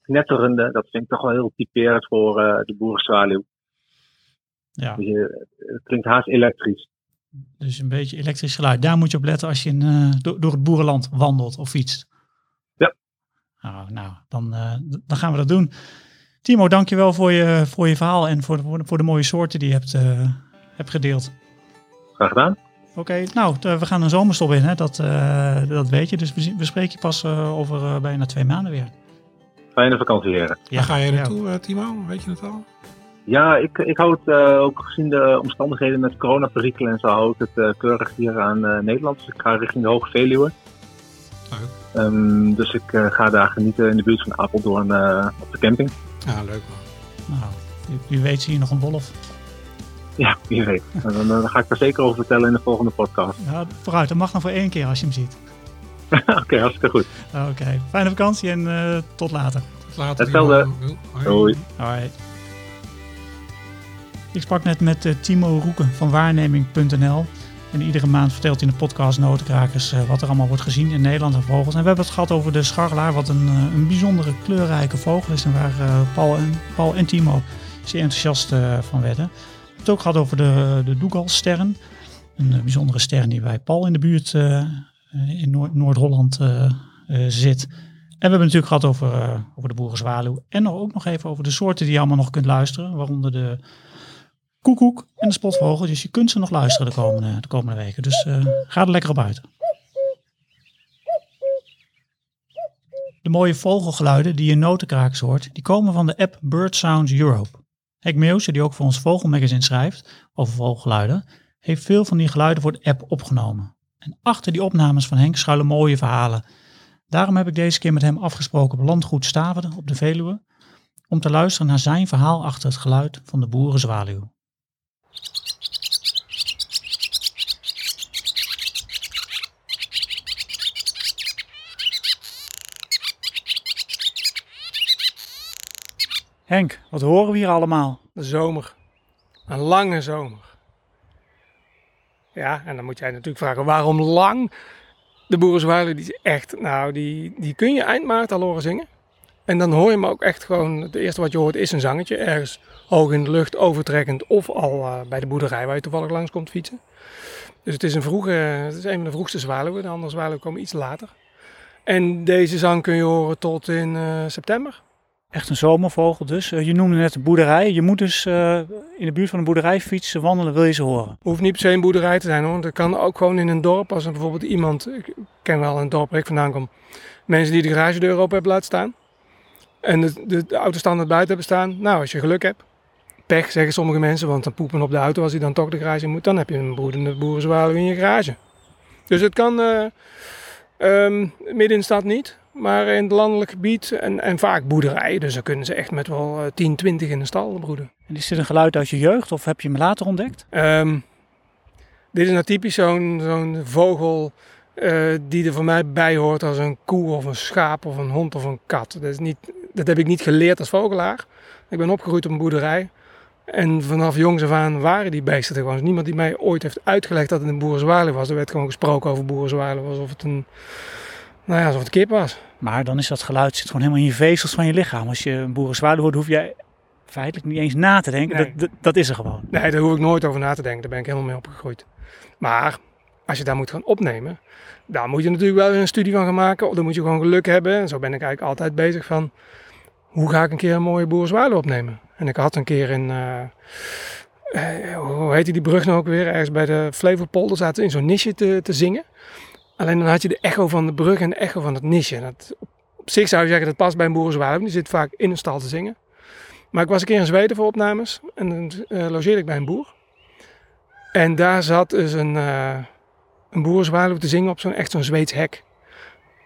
Speaker 5: knetterende. Dat vind ik toch wel heel typerend voor eh, de boerenzwaluw.
Speaker 1: Ja,
Speaker 5: Dus je- Het klinkt haast elektrisch.
Speaker 1: dus een beetje elektrisch geluid. Daar moet je op letten als je in, eh, door, door het boerenland wandelt of fietst.
Speaker 5: Ja.
Speaker 1: Nou, nou dan, dan gaan we dat doen. Timo, dankjewel voor je, voor je verhaal en voor de, voor de- voor de mooie soorten die je hebt, eh, hebt gedeeld.
Speaker 5: Graag gedaan.
Speaker 1: Oké, nou, we gaan een zomerstop in, hè? Dat, eh, dat weet je. Dus we, we spreken je pas eh, over eh, bijna twee maanden weer.
Speaker 5: Fijne vakantie, heren.
Speaker 2: Waar ga je
Speaker 1: ja.
Speaker 2: naartoe, eh, Timo? Weet je het al?
Speaker 5: Ja, ik, ik houd eh, ook gezien de omstandigheden met coronaperikelen en zo, hou ik het eh, keurig hier aan eh, Nederland. Dus ik ga richting de Hoge Veluwe.
Speaker 2: Leuk.
Speaker 5: Ehm, dus ik eh, ga daar genieten in de buurt van Apeldoorn eh, op de camping.
Speaker 2: Ja, leuk man.
Speaker 1: Nou, wie, wie weet zie je nog een wolf.
Speaker 5: Ja, wie weet. Dan, dan ga ik er zeker over vertellen in de volgende podcast.
Speaker 1: Ja, vooruit, dat mag nog voor één keer als je hem ziet.
Speaker 5: Oké, hartstikke goed.
Speaker 1: Oké, fijne vakantie en eh, tot later.
Speaker 2: Tot later.
Speaker 5: Hetzelfde.
Speaker 2: Hoi.
Speaker 1: Ik sprak net met eh, Timo Roeken van waarneming.nl. En iedere maand vertelt hij in de podcast Notenkrakers eh, wat er allemaal wordt gezien in Nederland en vogels. En we hebben het gehad over de scharrelaar, wat een, eh, een bijzondere kleurrijke vogel is. En waar eh, Paul, en, Paul en Timo zeer enthousiast van werden. We hebben het ook gehad over de, de. Een bijzondere ster die bij Paul in de buurt in Noord- Noord-Holland zit. En we hebben het natuurlijk gehad over, over de boerenzwaluw. En ook nog even over de soorten die je allemaal nog kunt luisteren. Waaronder de koekoek en de spotvogel. Dus je kunt ze nog luisteren de komende, de komende weken. Dus eh, ga er lekker op uit. De mooie vogelgeluiden die je in notenkrakers hoort, die komen van de app Bird Sounds Europe. Henk Meeuwse, die ook voor ons Vogelmagazine schrijft over vogelgeluiden, heeft veel van die geluiden voor de app opgenomen. En achter die opnames van Henk schuilen mooie verhalen. Daarom heb ik deze keer met hem afgesproken op landgoed Staverde op de Veluwe, om te luisteren naar zijn verhaal achter het geluid van de boerenzwaluw. Henk, wat horen we hier allemaal?
Speaker 6: De zomer. Een lange zomer. Ja, en dan moet jij natuurlijk vragen waarom lang? De boerenzwaluw die is echt, nou die, die kun je eind maart al horen zingen. En dan hoor je hem ook echt gewoon, het eerste wat je hoort is een zangetje. Ergens hoog in de lucht, overtrekkend of al eh, bij de boerderij waar je toevallig langs komt fietsen. Dus het is een vroege, het is een van de vroegste zwaluwen. De andere zwaluwen komen iets later. En deze zang kun je horen tot in eh, september.
Speaker 1: Echt een zomervogel dus. Eh, Je noemde net de boerderij. Je moet dus in de buurt van een boerderij fietsen, wandelen, wil je ze horen.
Speaker 6: Hoeft niet per se een boerderij te zijn hoor. Dat kan ook gewoon in een dorp. Als er bijvoorbeeld iemand, ik ken wel een dorp waar ik vandaan kom, mensen die de garagedeur open hebben laten staan. En de, de, de auto standaard buiten hebben staan. Nou, als je geluk hebt, pech zeggen sommige mensen, want dan poepen op de auto als hij dan toch de garage in moet. Dan heb je een broedende boerenzwaluw in je garage. Dus het kan eh, ehm, midden in de stad niet, maar in het landelijk gebied en, en vaak boerderijen. Dus dan kunnen ze echt met wel eh, 10, 20 in de stal broeden.
Speaker 1: En is dit een geluid uit je jeugd of heb je hem later ontdekt?
Speaker 6: Ehm, dit is nou typisch zo'n zo'n vogel eh, die er voor mij bij hoort als een koe of een schaap of een hond of een kat. Dat, is niet, dat heb ik niet geleerd als vogelaar. Ik ben opgegroeid op een boerderij. En vanaf jongs af aan waren die beesten er gewoon. Dus niemand die mij ooit heeft uitgelegd dat het een boerenzwaluw was. Er werd gewoon gesproken over boerenzwaluw alsof het een, nou ja, alsof het kip was.
Speaker 1: Maar dan is dat geluid zit gewoon helemaal in je vezels van je lichaam. Als je een boerenzwaluw hoort, hoef jij feitelijk niet eens na te denken.
Speaker 6: Nee.
Speaker 1: Dat, dat, dat is er gewoon.
Speaker 6: Nee, daar hoef ik nooit over na te denken. Daar ben ik helemaal mee opgegroeid. Maar als je daar moet gaan opnemen, daar moet je natuurlijk wel een studie van gaan maken. Of dan moet je gewoon geluk hebben. En zo ben ik eigenlijk altijd bezig van, hoe ga ik een keer een mooie boerenzwaluw opnemen? En ik had een keer in, eh, hoe heette die brug nou ook weer? Ergens bij de Flevopolder zaten in zo'n nisje te, te zingen. Alleen dan had je de echo van de brug en de echo van het nisje. Dat, op, zich zou je zeggen dat past bij een boerenzwaluw. Die zit vaak in een stal te zingen. Maar ik was een keer in Zweden voor opnames. En dan eh, logeerde ik bij een boer. En daar zat dus een, eh een te zingen op zo'n echt zo'n Zweeds hek.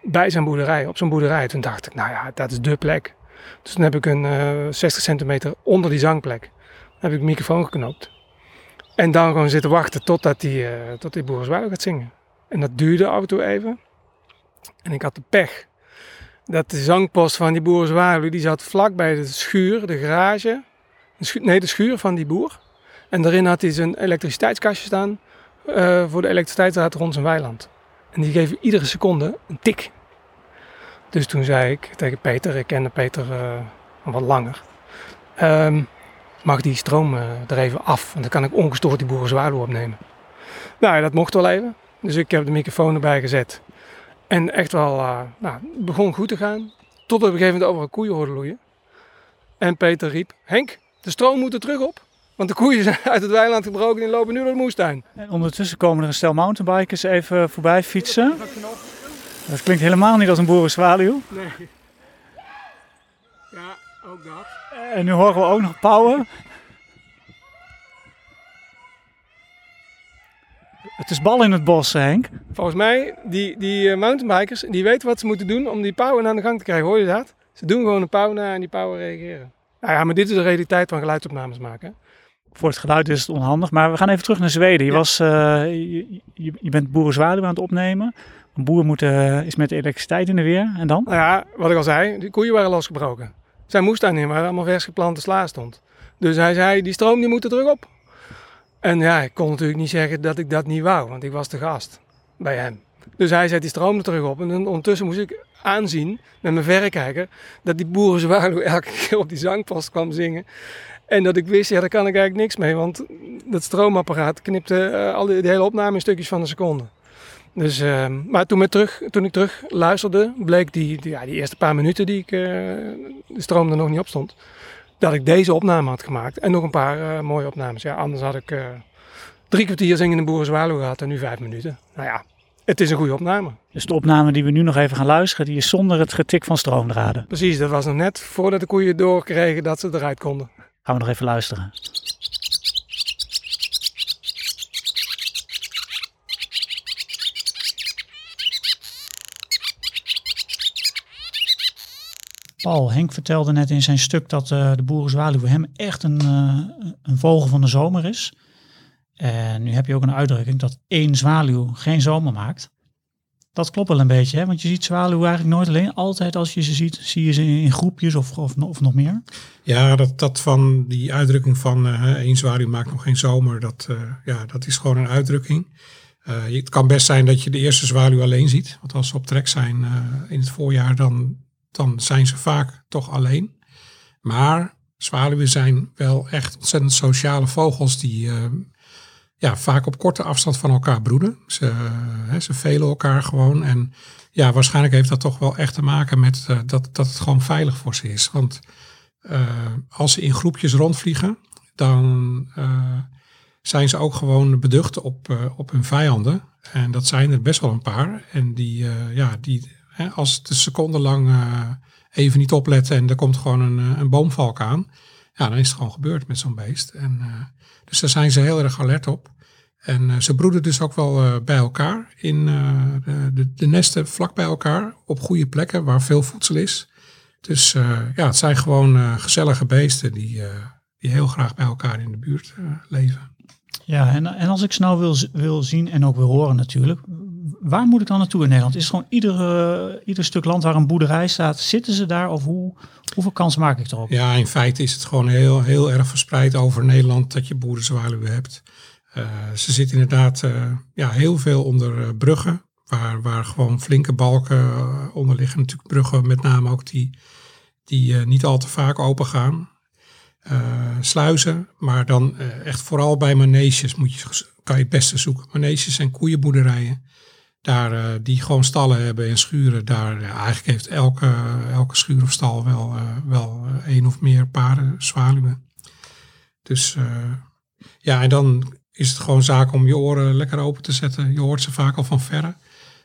Speaker 6: Bij zijn boerderij, op zo'n boerderij. Toen dacht ik, nou ja, dat is dé plek. Dus toen heb ik een eh 60 centimeter onder die zangplek, heb ik microfoon geknoopt. En dan gewoon zitten wachten totdat die, eh tot die gaat zingen. En dat duurde af en toe even. En ik had de pech dat de zangpost van die boerenzwaluw, die zat vlak bij de schuur, de garage. Nee, de schuur van die boer. En daarin had hij zijn elektriciteitskastje staan eh, voor de elektriciteitsraad rond zijn weiland. En die geven iedere seconde een tik. Dus toen zei ik tegen Peter, ik kende Peter eh, al wat langer. ehm, mag die stroom eh, er even af? Want dan kan ik ongestoord die boerenzwaluw opnemen. Nou, ja, dat mocht wel even. Dus ik heb de microfoon erbij gezet. En echt wel, eh, nou, het begon goed te gaan. Tot op een gegeven moment overal koeien hoorde loeien. En Peter riep, Henk, de stroom moet er terug op. Want de koeien zijn uit het weiland gebroken en lopen nu door de moestuin.
Speaker 1: En ondertussen komen er een stel mountainbikers even voorbij fietsen. Dat klinkt helemaal niet als een boerenzwaluw.
Speaker 6: Nee. Ja, ook dat.
Speaker 1: En nu horen we ook nog pauwen. Het is bal in het bos, Henk.
Speaker 6: Volgens mij, die, die eh, mountainbikers, die weten wat ze moeten doen om die pauwen aan de gang te krijgen. Hoor je dat? Ze doen gewoon een pauw na en die pauwen reageren. Nou ja, maar dit is de realiteit van geluidsopnames maken.
Speaker 1: Voor het geluid is het onhandig, maar we gaan even terug naar Zweden. Je,
Speaker 6: Ja.
Speaker 1: was, je, je, je bent boerenzwaluw aan het opnemen. Een boer moet, eh, is met elektriciteit in de weer. En dan?
Speaker 6: Nou ja, wat ik al zei, die koeien waren losgebroken. Zijn moestuin in waar allemaal vers geplante sla stond. Dus hij zei, die stroom die moet er terug op. En ja, ik kon natuurlijk niet zeggen dat ik dat niet wou, want ik was de gast bij hem. Dus hij zet die stroom er terug op. En ondertussen moest ik aanzien met mijn verrekijker dat die boerenzwaluw elke keer op die zangpost kwam zingen. En dat ik wist, ja, daar kan ik eigenlijk niks mee, want dat stroomapparaat knipte eh, al die, de hele opname in stukjes van een seconde. Dus, eh, maar toen, ik terug, toen ik terug luisterde, bleek die, die, ja, die eerste paar minuten die ik, eh, de stroom er nog niet op stond, dat ik deze opname had gemaakt. En nog een paar eh, mooie opnames. Ja, anders had ik drie kwartier zingen in de Boerenzwaluw gehad en nu vijf minuten. Nou ja, het is een goede opname.
Speaker 1: Dus de opname die we nu nog even gaan luisteren, die is zonder het getik van stroomdraden.
Speaker 6: Precies, dat was nog net voordat de koeien doorkregen dat ze eruit konden.
Speaker 1: Gaan we nog even luisteren. Henk vertelde net in zijn stuk dat eh, de boerenzwaluw voor hem echt een, eh, een vogel van de zomer is. En nu heb je ook een uitdrukking dat één zwaluw geen zomer maakt. Dat klopt wel een beetje, hè? want je ziet zwaluw eigenlijk nooit alleen. Altijd als je ze ziet, zie je ze in groepjes of, of, of nog meer.
Speaker 2: Ja, dat, dat van die uitdrukking van eh, één zwaluw maakt nog geen zomer, dat, ja, dat is gewoon een uitdrukking. Het kan best zijn dat je de eerste zwaluw alleen ziet. Want als ze op trek zijn in het voorjaar, dan, dan zijn ze vaak toch alleen. Maar zwaluwen zijn wel echt ontzettend sociale vogels die eh, ja, vaak op korte afstand van elkaar broeden. Ze, hè, ze velen elkaar gewoon. En ja, waarschijnlijk heeft dat toch wel echt te maken met eh, dat, dat het gewoon veilig voor ze is. Want eh, als ze in groepjes rondvliegen, dan eh, zijn ze ook gewoon beducht op, eh, op hun vijanden. En dat zijn er best wel een paar. En die, eh, ja, die hè, als het een seconde lang eh, even niet opletten en er komt gewoon een, eh, een boomvalk aan. Ja, dan is het gewoon gebeurd met zo'n beest. En, eh, dus daar zijn ze heel erg alert op. En ze broeden dus ook wel bij elkaar in de, de, nesten vlak bij elkaar op goede plekken waar veel voedsel is. Dus ja, het zijn gewoon gezellige beesten die, die heel graag bij elkaar in de buurt leven.
Speaker 1: Ja, en, en als ik ze nou wil, wil zien en ook wil horen natuurlijk, waar moet ik dan naartoe in Nederland? Is het gewoon ieder, stuk land waar een boerderij staat, zitten ze daar of hoe, hoeveel kans maak ik erop?
Speaker 2: Ja, in feite is het gewoon heel, heel erg verspreid over Nederland dat je boerenzwaluwen hebt. Eh, ze zitten inderdaad eh, ja, heel veel onder eh, bruggen, waar, waar gewoon flinke balken onder liggen. Natuurlijk bruggen met name ook die, die niet al te vaak open gaan. Sluizen, maar dan echt vooral bij maneges moet je, kan je het beste zoeken. Maneges en koeienboerderijen. Daar, eh, die gewoon stallen hebben en schuren. Daar, ja, eigenlijk heeft elke, elke schuur of stal wel, eh, wel eh, één of meer paren zwaluwen. Dus eh, ja, en dan is het gewoon zaak om je oren lekker open te zetten. Je hoort ze vaak al van verre.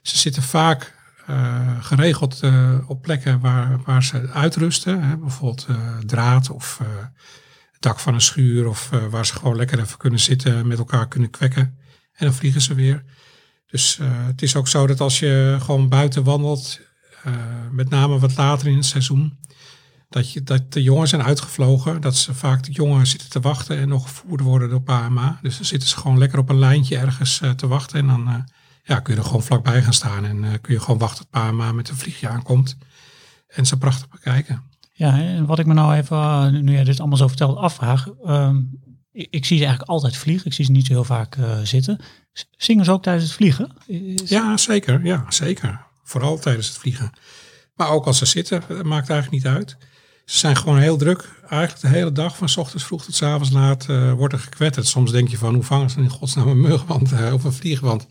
Speaker 2: Ze zitten vaak eh, geregeld eh, op plekken waar, waar ze uitrusten. Hè? Bijvoorbeeld eh, draad of eh, het dak van een schuur. Of eh, waar ze gewoon lekker even kunnen zitten, met elkaar kunnen kwekken. En dan vliegen ze weer. Dus eh, het is ook zo dat als je gewoon buiten wandelt, eh, met name wat later in het seizoen, dat, je, dat de jongen zijn uitgevlogen. Dat ze vaak de jongen zitten te wachten en nog gevoerd worden door PAMA. Dus dan zitten ze gewoon lekker op een lijntje ergens eh, te wachten. En dan ja, kun je er gewoon vlakbij gaan staan. En kun je gewoon wachten tot PAMA met een vliegje aankomt. En ze prachtig bekijken.
Speaker 1: Ja, en wat ik me nou even, nu jij dit allemaal zo vertelt, afvraag. ehm, ik, ik zie ze eigenlijk altijd vliegen. Ik zie ze niet zo heel vaak eh, zitten. Zingen ze ook tijdens het vliegen?
Speaker 2: Ja, zeker. Ja, zeker. Vooral tijdens het vliegen. Maar ook als ze zitten, dat maakt eigenlijk niet uit. Ze zijn gewoon heel druk. Eigenlijk de hele dag, van ochtends vroeg tot 's avonds laat, eh, wordt er gekwetterd. Soms denk je van, hoe vangen ze in godsnaam een mug want, eh, of een vlieg? Want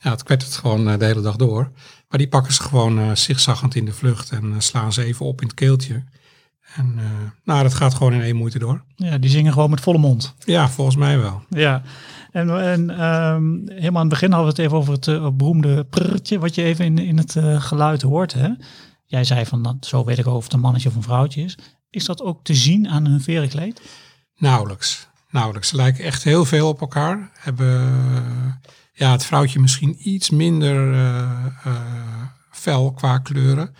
Speaker 2: ja, het kwettert gewoon eh, de hele dag door. Maar die pakken ze gewoon eh zigzaggend in de vlucht en eh, slaan ze even op in het keeltje. En eh, nou, dat gaat gewoon in één moeite door.
Speaker 1: Ja, die zingen gewoon met volle mond.
Speaker 2: Ja, volgens mij wel.
Speaker 1: Ja, en, en ehm, helemaal aan het begin hadden we het even over het eh, beroemde prrrtje, wat je even in, in het eh, geluid hoort. Hè? Jij zei van, dat, zo weet ik of het een mannetje of een vrouwtje is. Is dat ook te zien aan hun verenkleed?
Speaker 2: Nauwelijks. Nauwelijks. Ze lijken echt heel veel op elkaar. Hebben ja, het vrouwtje misschien iets minder fel qua kleuren.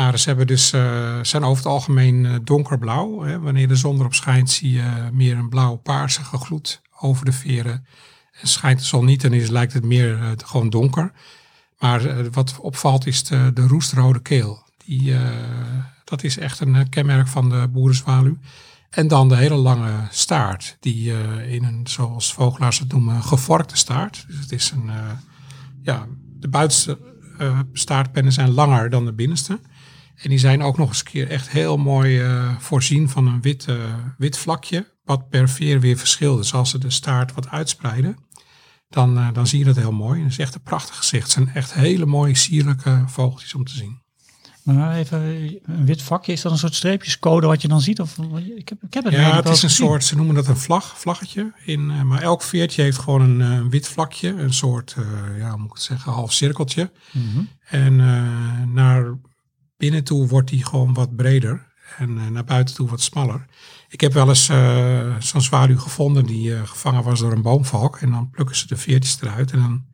Speaker 2: Ze hebben dus, eh, zijn over het algemeen eh, donkerblauw. Hè. Wanneer de zon erop schijnt, zie je meer een blauw-paarsige gloed over de veren. En schijnt de zon niet, dan is, lijkt het meer eh, gewoon donker. Maar wat opvalt is de, de roestrode keel. Die, dat is echt een kenmerk van de boerenzwaluw. En dan de hele lange staart, die in een, zoals vogelaars het noemen, gevorkte staart. Dus het is een, ja, de buitenste staartpennen zijn langer dan de binnenste. En die zijn ook nog eens een keer echt heel mooi eh, voorzien van een wit, eh, wit vlakje, wat per veer weer verschilt. Dus als ze de staart wat uitspreiden, dan, eh, dan zie je dat heel mooi. Het is echt een prachtig gezicht. Het zijn echt hele mooie, sierlijke vogeltjes om te zien.
Speaker 1: Maar even een wit vakje, is dat een soort streepjescode wat je dan ziet? Of, ik, heb, ik heb het
Speaker 2: Ja, het is een soort, ze noemen dat een vlag, vlaggetje. In, maar elk veertje heeft gewoon een wit vlakje. Een soort, eh, ja, hoe moet ik het zeggen, half cirkeltje.
Speaker 1: Mhm.
Speaker 2: En naar binnen toe wordt die gewoon wat breder. En eh, naar buiten toe wat smaller. Ik heb wel eens eh, zo'n zwaluw gevonden die eh, gevangen was door een boomvalk. En dan plukken ze de veertjes eruit. En dan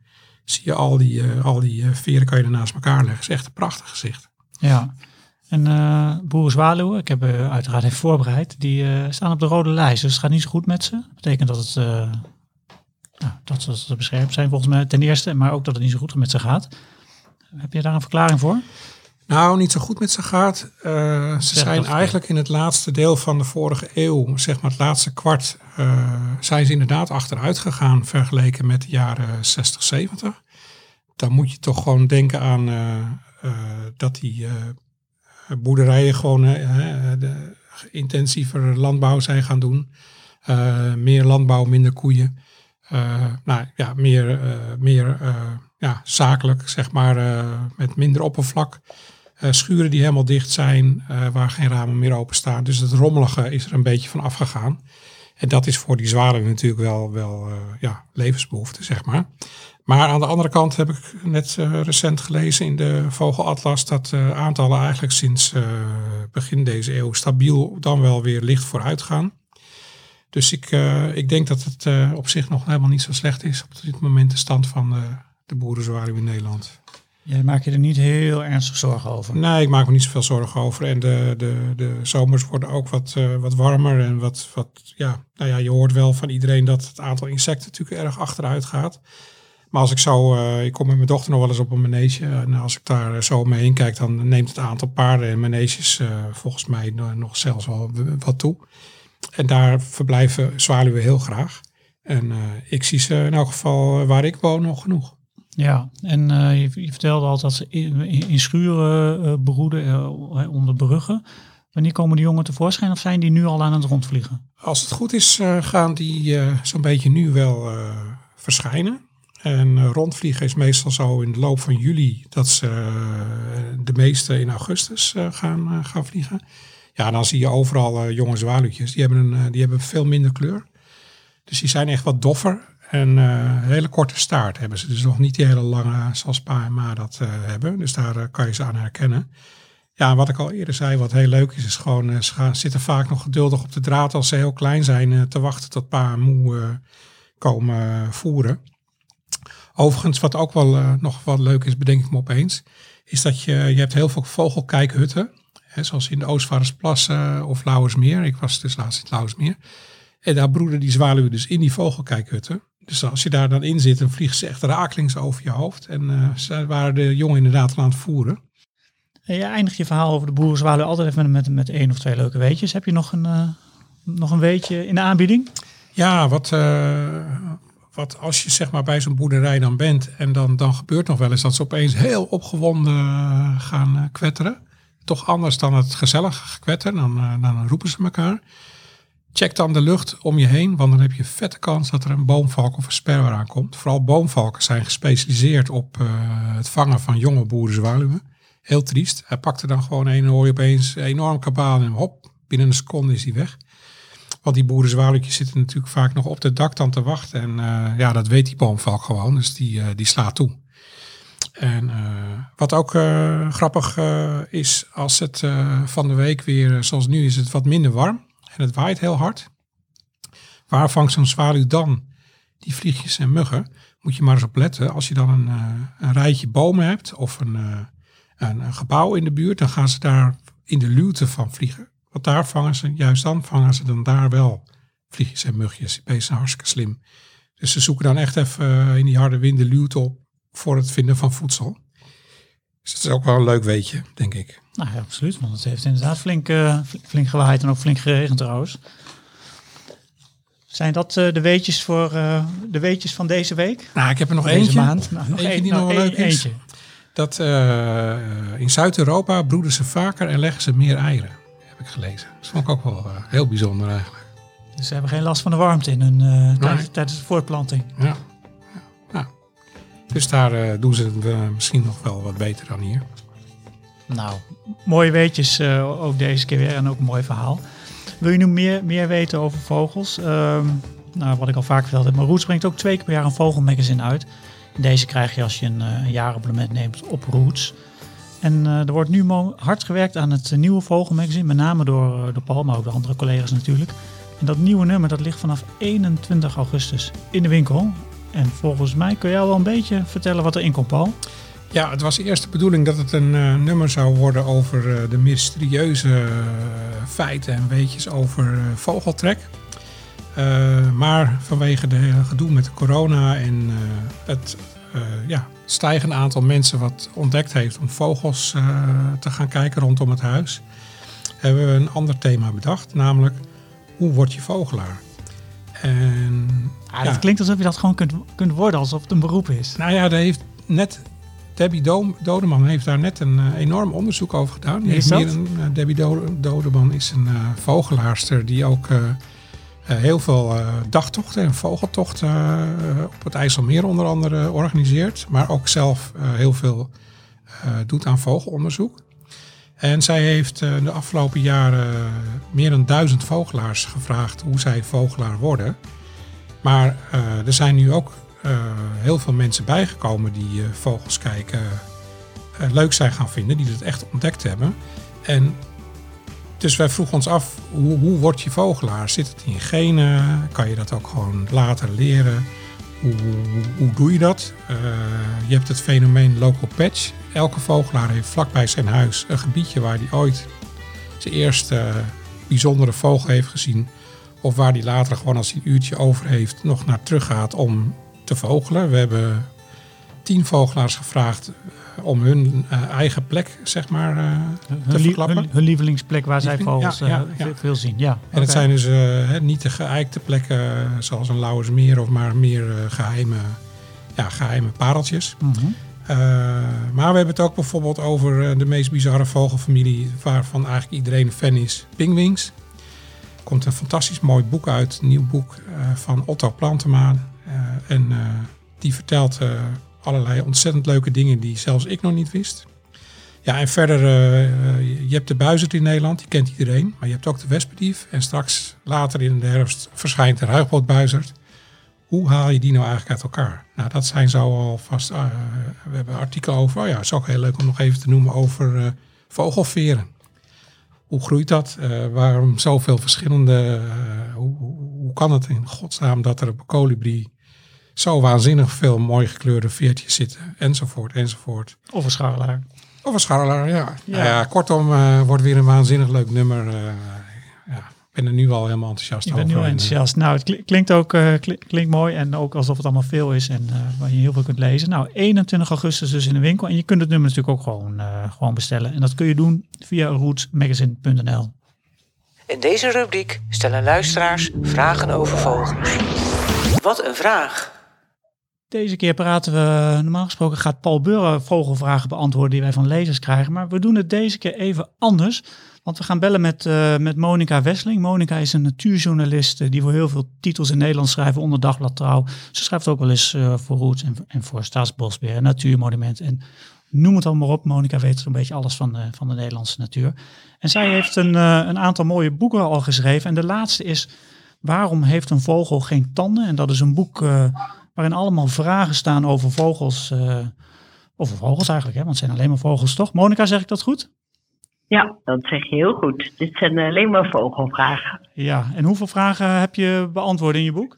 Speaker 2: zie je al die, eh, al die veren kan je naast elkaar leggen. Het is echt een prachtig gezicht.
Speaker 1: Ja. En boerenzwaluwen, ik heb uiteraard even voorbereid, die staan op de rode lijst. Dus het gaat niet zo goed met ze. Dat betekent dat, het, nou, dat ze beschermd zijn volgens mij ten eerste, maar ook dat het niet zo goed met ze gaat. Heb je daar een verklaring voor?
Speaker 2: Nou, niet zo goed met ze gaat. Eh, ze
Speaker 1: Zeg
Speaker 2: zijn eigenlijk in het laatste deel van de vorige eeuw, zeg maar het laatste kwart, eh, zijn ze inderdaad achteruit gegaan vergeleken met de jaren 60, 70. Dan moet je toch gewoon denken aan eh, eh, dat die eh, boerderijen gewoon eh, eh, de intensiever landbouw zijn gaan doen. Eh, meer landbouw, minder koeien. Eh, nou ja, meer, eh, meer eh, ja, zakelijk, zeg maar, eh, met minder oppervlak. Eh, schuren die helemaal dicht zijn, eh, waar geen ramen meer openstaan. Dus het rommelige is er een beetje van afgegaan. En dat is voor die zwaren natuurlijk wel, wel eh, ja, levensbehoefte, zeg maar. Maar aan de andere kant heb ik net recent gelezen in de Vogelatlas dat aantallen eigenlijk sinds begin deze eeuw stabiel dan wel weer licht vooruit gaan. Dus ik, ik denk dat het op zich nog helemaal niet zo slecht is op dit moment de stand van de boerenzwaluw in Nederland.
Speaker 1: Jij maakt je er niet heel ernstig zorgen over.
Speaker 2: Nee, ik maak me niet zoveel zorgen over. En de, de, de zomers worden ook wat, eh, wat warmer. En wat, wat, ja, nou ja, je hoort wel van iedereen dat het aantal insecten natuurlijk erg achteruit gaat. Maar als ik zo, eh, ik kom met mijn dochter nog wel eens op een manege. En als ik daar zo omheen kijk, dan neemt het aantal paarden en maneges eh, volgens mij no- nog zelfs wel wat toe. En daar verblijven zwaluwen heel graag. En ik zie ze in elk geval waar ik woon nog genoeg.
Speaker 1: Ja, en eh, je, je vertelde al dat ze in, in, schuren eh, broeden eh, onder bruggen. Wanneer komen de jongen tevoorschijn of zijn die nu al aan het rondvliegen?
Speaker 2: Als het goed is, gaan die zo'n beetje nu wel verschijnen. En rondvliegen is meestal zo in de loop van juli dat ze de meeste in augustus gaan, gaan vliegen. Ja, dan zie je overal jonge zwaluwtjes. Die hebben, een, die hebben veel minder kleur. Dus die zijn echt wat doffer. En eh, een hele korte staart hebben ze. Dus nog niet die hele lange zoals pa en ma dat eh, hebben. Dus daar eh, kan je ze aan herkennen. Ja, wat ik al eerder zei, wat heel leuk is, is gewoon, eh, ze gaan, zitten vaak nog geduldig op de draad als ze heel klein zijn, eh, te wachten tot pa en moe eh, komen eh, voeren. Overigens, wat ook wel eh, nog wat leuk is, bedenk ik me opeens, is dat je, je hebt heel veel vogelkijkhutten, hè, zoals in de Oostvaardersplassen of Lauwersmeer. Ik was dus laatst in Lauwersmeer. En daar broeden die zwaluwen dus in die vogelkijkhutten. Dus als je daar dan in zit, dan vliegen ze echt rakelings over je hoofd. En eh, ze waren de jongen inderdaad aan het voeren.
Speaker 1: En je eindigt je verhaal over de boerenzwaluw altijd even met, met één of twee leuke weetjes. Heb je nog een, eh, nog een weetje in de aanbieding?
Speaker 2: Ja, wat, eh, wat als je zeg maar bij zo'n boerderij dan bent en dan, dan gebeurt nog wel eens dat ze opeens heel opgewonden gaan kwetteren. Toch anders dan het gezellige gekwetter, dan, dan roepen ze elkaar. Check dan de lucht om je heen, want dan heb je vette kans dat er een boomvalk of een sperwer aankomt. Vooral boomvalken zijn gespecialiseerd op eh, het vangen van jonge boerenzwaluwen. Heel triest. Hij pakte dan gewoon een en hoor je opeens een enorm kabaal en hop, binnen een seconde is hij weg. Want die boerenzwaluwtjes zitten natuurlijk vaak nog op het dak dan te wachten. En eh, ja, dat weet die boomvalk gewoon. Dus die, eh, die slaat toe. En wat ook grappig is, als het van de week weer, zoals nu is het wat minder warm. En het waait heel hard. Waar vangt zo'n zwaluw dan die vliegjes en muggen? Moet je maar eens op letten. Als je dan een, eh, een rijtje bomen hebt of een, eh, een, een gebouw in de buurt, dan gaan ze daar in de luwte van vliegen. Want daar vangen ze, juist dan vangen ze dan daar wel vliegjes en mugjes. Die zijn hartstikke slim. Dus ze zoeken dan echt even eh, in die harde wind de luwte op voor het vinden van voedsel. Dus dat is ook wel een leuk weetje, denk ik.
Speaker 1: Nou ja, absoluut. Want het heeft inderdaad flink, fl- flink gewaaid en ook flink geregend trouwens. Zijn dat eh, de weetjes voor eh, de weetjes van deze week?
Speaker 2: Nou, ik heb er nog
Speaker 1: Deze
Speaker 2: eentje.
Speaker 1: maand? Nou, nog
Speaker 2: Eentje die
Speaker 1: nou,
Speaker 2: nog wel leuk is.
Speaker 1: Eentje.
Speaker 2: Dat eh, in Zuid-Europa broeden ze vaker en leggen ze meer eieren. Heb ik gelezen. Dat vond ik ook wel heel bijzonder eigenlijk.
Speaker 1: Dus ze hebben geen last van de warmte in hun, tijdens, tijdens de voortplanting.
Speaker 2: Ja. Dus daar eh, doen ze het eh, misschien nog wel wat beter dan hier.
Speaker 1: Nou, mooie weetjes eh, ook deze keer weer en ook een mooi verhaal. Wil je nu meer, meer weten over vogels? Ehm, nou, wat ik al vaak verteld heb, maar Roots brengt ook twee keer per jaar een vogelmagazine uit. Deze krijg je als je een, jaarabonnement neemt op Roots. En er wordt nu hard gewerkt aan het nieuwe vogelmagazine, met name door, door Paul, maar ook de andere collega's natuurlijk. En dat nieuwe nummer dat ligt vanaf 21 augustus in de winkel. En volgens mij kun jij wel een beetje vertellen wat erin komt, Paul.
Speaker 2: Ja, het was eerst de bedoeling dat het een uh, nummer zou worden over uh, de mysterieuze uh, feiten en weetjes over vogeltrek. maar vanwege de hele gedoe met de corona en het ja, stijgende aantal mensen wat ontdekt heeft om vogels te gaan kijken rondom het huis, hebben we een ander thema bedacht, namelijk hoe word je vogelaar?
Speaker 1: En, ah, ja. Het klinkt alsof je dat gewoon kunt, kunt worden, alsof het een beroep is.
Speaker 2: Nou ja, daar heeft net Debbie Dodeman heeft daar net een uh, enorm onderzoek over gedaan. Die
Speaker 1: is dat?
Speaker 2: Een, uh, Debbie Dodeman is een uh, vogelaarster die ook heel veel dagtochten en vogeltochten op het IJsselmeer onder andere organiseert. Maar ook zelf heel veel doet aan vogelonderzoek. En zij heeft de afgelopen jaren meer dan duizend vogelaars gevraagd hoe zij vogelaar worden. Maar er zijn nu ook uh, heel veel mensen bijgekomen die uh, vogels kijken leuk zijn gaan vinden, die het echt ontdekt hebben. En dus wij vroegen ons af, hoe, hoe word je vogelaar? Zit het in genen? Kan je dat ook gewoon later leren? Hoe, hoe, hoe doe je dat? je hebt het fenomeen local patch. Elke vogelaar heeft vlakbij zijn huis een gebiedje waar hij ooit zijn eerste bijzondere vogel heeft gezien. Of waar hij later gewoon als hij een uurtje over heeft nog naar terug gaat om te vogelen. We hebben tien vogelaars gevraagd uh, om hun uh, eigen plek, zeg maar, uh, te verklappen.
Speaker 1: Hun, hun, lievelingsplek waar zij vogels ja, ja, veel zien. Ja,
Speaker 2: en okay. het zijn dus niet de geëikte plekken zoals een Lauwersmeer of maar meer geheime, ja, geheime pareltjes. Mm -hmm. maar we hebben het ook bijvoorbeeld over de meest bizarre vogelfamilie waarvan eigenlijk iedereen een fan is, pingwings. Komt een fantastisch mooi boek uit, een nieuw boek van Otto Plantema. Uh, en uh, die vertelt uh, allerlei ontzettend leuke dingen die zelfs ik nog niet wist. Ja, en verder, je hebt de buizerd in Nederland, die kent iedereen. Maar je hebt ook de wespendief. En straks, later in de herfst, verschijnt de ruigbootbuizerd. Hoe haal je die nou eigenlijk uit elkaar? Nou, dat zijn zo alvast... we hebben een artikel over, oh ja, is ook heel leuk om nog even te noemen, over vogelveren. Hoe groeit dat? waarom zoveel verschillende... hoe, hoe kan het in godsnaam dat er op een kolibrie zo waanzinnig veel mooi gekleurde veertjes zitten, enzovoort, enzovoort.
Speaker 1: Of een scharrelaar.
Speaker 2: Of een scharrelaar, ja. ja. Nou ja kortom, uh, wordt weer een waanzinnig leuk nummer. Ben er nu al helemaal enthousiast
Speaker 1: over.
Speaker 2: Ik
Speaker 1: ben nu enthousiast. Nou, het klinkt ook uh, klinkt mooi en ook alsof het allemaal veel is en waar je heel veel kunt lezen. Nou, 21 augustus dus in de winkel en je kunt het nummer natuurlijk ook gewoon, gewoon bestellen. En dat kun je doen via rootsmagazine.nl.
Speaker 3: In deze rubriek stellen luisteraars vragen over vogels. Wat een vraag!
Speaker 1: Deze keer praten we, normaal gesproken gaat Paul Burre vogelvragen beantwoorden die wij van lezers krijgen. Maar we doen het deze keer even anders. Want we gaan bellen met, uh, met Monica Wesseling. Monica is een natuurjournalist uh, die voor heel veel titels in Nederland schrijft onder Dagblad Trouw. Ze schrijft ook wel eens uh, voor Roots en, en voor Staatsbosbeheer, Natuurmonument en noem het allemaal op. Monica weet zo'n beetje alles van de, van de Nederlandse natuur. En zij heeft een, een aantal mooie boeken al geschreven. En de laatste is Waarom heeft een vogel geen tanden? En dat is een boek waarin allemaal vragen staan over vogels. Over vogels eigenlijk, hè? want het zijn alleen maar vogels toch? Monika, zeg ik dat goed?
Speaker 7: Ja, dat zeg je heel goed. Dit zijn alleen maar vogelvragen.
Speaker 1: Ja, en hoeveel vragen heb je beantwoord in je boek?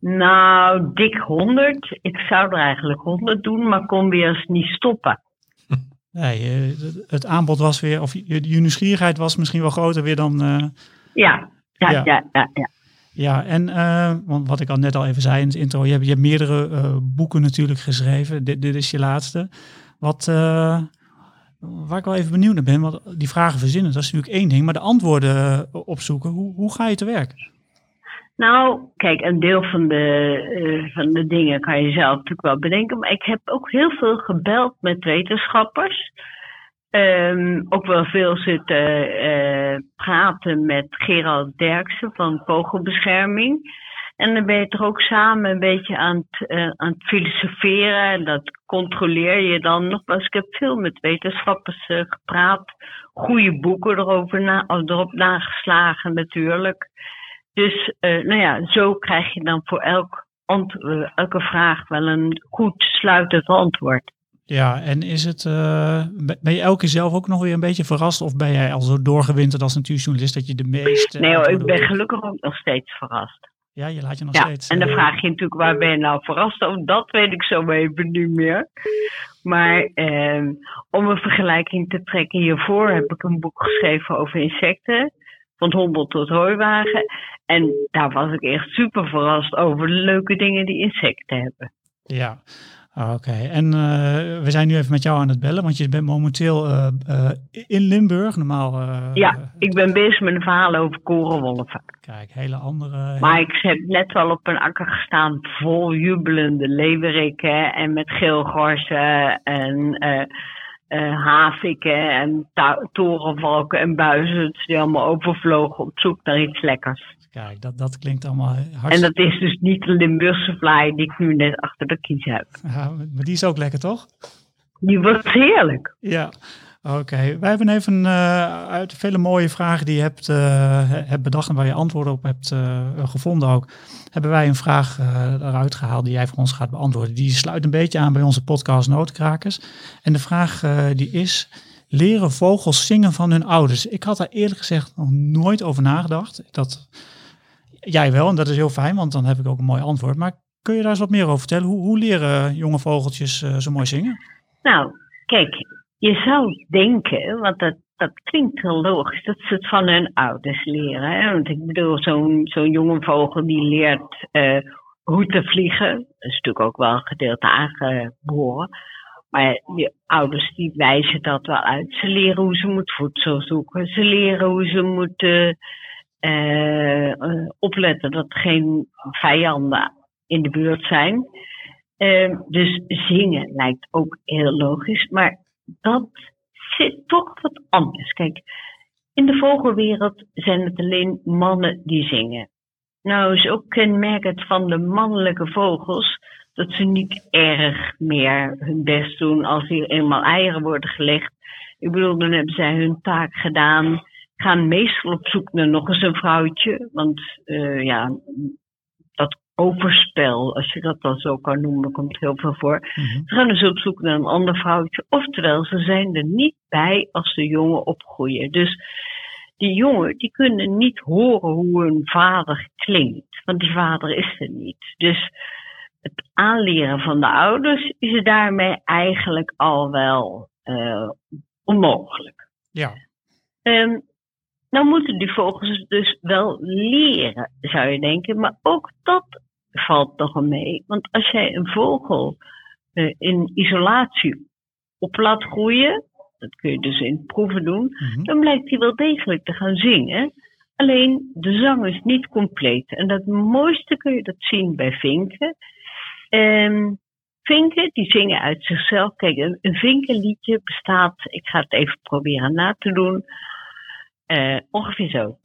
Speaker 7: Nou, dik 100. Ik zou er eigenlijk 100 doen, maar kon weer eens niet stoppen.
Speaker 1: Nee, het aanbod was weer, of je, nieuwsgierigheid was misschien wel groter weer dan. Uh,
Speaker 7: ja, ja, ja, ja, ja, ja.
Speaker 1: Ja, en uh, want wat ik al net al even zei in het intro, je hebt, je hebt meerdere uh, boeken natuurlijk geschreven. Dit, dit is je laatste. Wat, waar ik wel even benieuwd naar ben, want die vragen verzinnen, dat is natuurlijk één ding, maar de antwoorden opzoeken, hoe, hoe ga je te werk?
Speaker 7: Nou, kijk, een deel van de, van de dingen kan je zelf natuurlijk wel bedenken, maar ik heb ook heel veel gebeld met wetenschappers. Um, ook wel veel zitten uh, praten met Gerald Derksen van Vogelbescherming. En dan ben je toch ook samen een beetje aan het, eh, aan het filosoferen. En dat controleer je dan nog. eens. ik heb veel met wetenschappers eh, gepraat. Goede boeken erover na, erop nageslagen natuurlijk. Dus eh, nou ja, zo krijg je dan voor elk elke vraag wel een goed sluitend antwoord.
Speaker 1: Ja, en is het, ben je elke keer zelf ook nog weer een beetje verrast? Of ben jij al zo doorgewinterd als natuurjournalist dat je de meeste...
Speaker 7: Nee hoor, ik ben gelukkig ook nog steeds verrast.
Speaker 1: Ja, je laat je nog
Speaker 7: Ja,
Speaker 1: steeds...
Speaker 7: en dan
Speaker 1: eh,
Speaker 7: vraag je natuurlijk, waar ben je nou verrast over? Dat weet ik zo even niet meer. Maar ehm, om een vergelijking te trekken, hiervoor heb ik een boek geschreven over insecten. Van hobbel tot hooiwagen. En daar was ik echt super verrast over de leuke dingen die insecten hebben.
Speaker 1: Ja, Ah, oké. En eh, we zijn nu even met jou aan het bellen, want je bent momenteel eh, eh, in Limburg. Normaal...
Speaker 7: Ja, ik ben bezig met een verhaal over korenwolven.
Speaker 1: Kijk, hele andere...
Speaker 7: Maar ik heb net wel op een akker gestaan vol jubelende leeuweriken en met geelgorsen en haviken en torenvalken en buizerds die allemaal overvlogen op zoek naar iets lekkers.
Speaker 1: Kijk, dat, dat klinkt allemaal
Speaker 7: En
Speaker 1: hartstikke...
Speaker 7: dat is dus niet de Limburgse vlaai die ik nu net achter de kies heb.
Speaker 1: Ja, maar die is ook lekker, toch?
Speaker 7: Die wordt heerlijk.
Speaker 1: Ja, oké. Wij hebben even eh, uit vele mooie vragen die je hebt, eh, hebt bedacht en waar je antwoorden op hebt eh, gevonden ook, hebben wij een vraag eruit gehaald die jij voor ons gaat beantwoorden. Die sluit een beetje aan bij onze podcast Noodkrakers. En de vraag die is, leren vogels zingen van hun ouders? Ik had daar eerlijk gezegd nog nooit over nagedacht. Dat, jij wel, en dat is heel fijn, want dan heb ik ook een mooi antwoord. Maar kun je daar eens wat meer over vertellen? Hoe, hoe leren jonge vogeltjes eh, zo mooi zingen?
Speaker 7: Nou, kijk, je zou denken, want dat, dat klinkt heel logisch, dat ze het van hun ouders leren. Hè? Want ik bedoel, zo'n zo'n jonge vogel die leert eh, hoe te vliegen. Dat is natuurlijk ook wel een gedeelte aangeboren. Maar die ouders die wijzen dat wel uit. Ze leren hoe ze moet voedsel zoeken. Ze leren hoe ze moeten eh, opletten dat er geen vijanden in de buurt zijn. Ehm, dus zingen lijkt ook heel logisch, maar dat zit toch wat anders. Kijk, in de vogelwereld zijn het alleen mannen die zingen. Nou is ook kenmerkend van de mannelijke vogels dat ze niet erg meer hun best doen als hier eenmaal eieren worden gelegd. Ik bedoel, dan hebben zij hun taak gedaan, gaan meestal op zoek naar nog eens een vrouwtje, want eh, ja, dat overspel, als je dat dan zo kan noemen, komt heel veel voor.
Speaker 1: Mhm.
Speaker 7: Ze gaan dus op zoek naar een ander vrouwtje. Oftewel, ze zijn er niet bij als de jongen opgroeien. Dus die jongen, die kunnen niet horen hoe hun vader klinkt. Want die vader is er niet. Dus het aanleren van de ouders is daarmee eigenlijk al wel eh, onmogelijk.
Speaker 1: Ja,
Speaker 7: Ehm, nou moeten die vogels dus wel leren, zou je denken. Maar ook dat valt nogal mee. Want als jij een vogel eh, in isolatie op laat groeien, dat kun je dus in proeven doen,
Speaker 1: Mhm.
Speaker 7: dan blijkt hij wel degelijk te gaan zingen. Alleen de zang is niet compleet. En dat mooiste kun je dat zien bij vinken. Ehm, vinken die zingen uit zichzelf. Kijk, een, een vinkenliedje bestaat, ik ga het even proberen na te doen. Eh, ongeveer zo.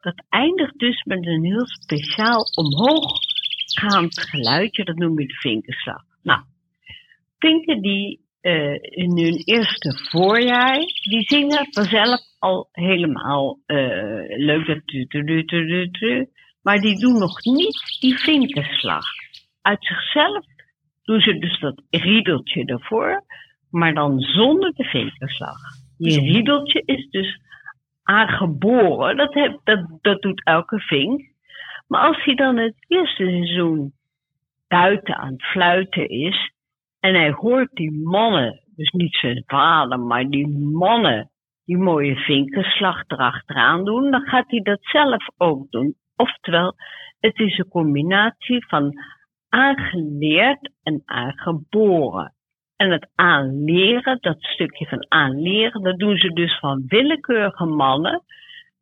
Speaker 7: Dat eindigt dus met een heel speciaal omhooggaand geluidje. Dat noem je de vinkenslag. Nou, vinken die eh, in hun eerste voorjaar, die zingen vanzelf al helemaal eh, leuk. Dat. Maar die doen nog niet die vinkenslag. Uit zichzelf doen ze dus dat riedeltje ervoor, maar dan zonder de vinkenslag. Die riedeltje is dus aangeboren. Dat, heb, dat, dat doet elke vink. Maar als hij dan het eerste seizoen buiten aan het fluiten is en hij hoort die mannen, dus niet zijn vader, maar die mannen, die mooie vinkenslag erachteraan doen, dan gaat hij dat zelf ook doen. Oftewel, het is een combinatie van aangeleerd en aangeboren. En het aanleren, dat stukje van aanleren, dat doen ze dus van willekeurige mannen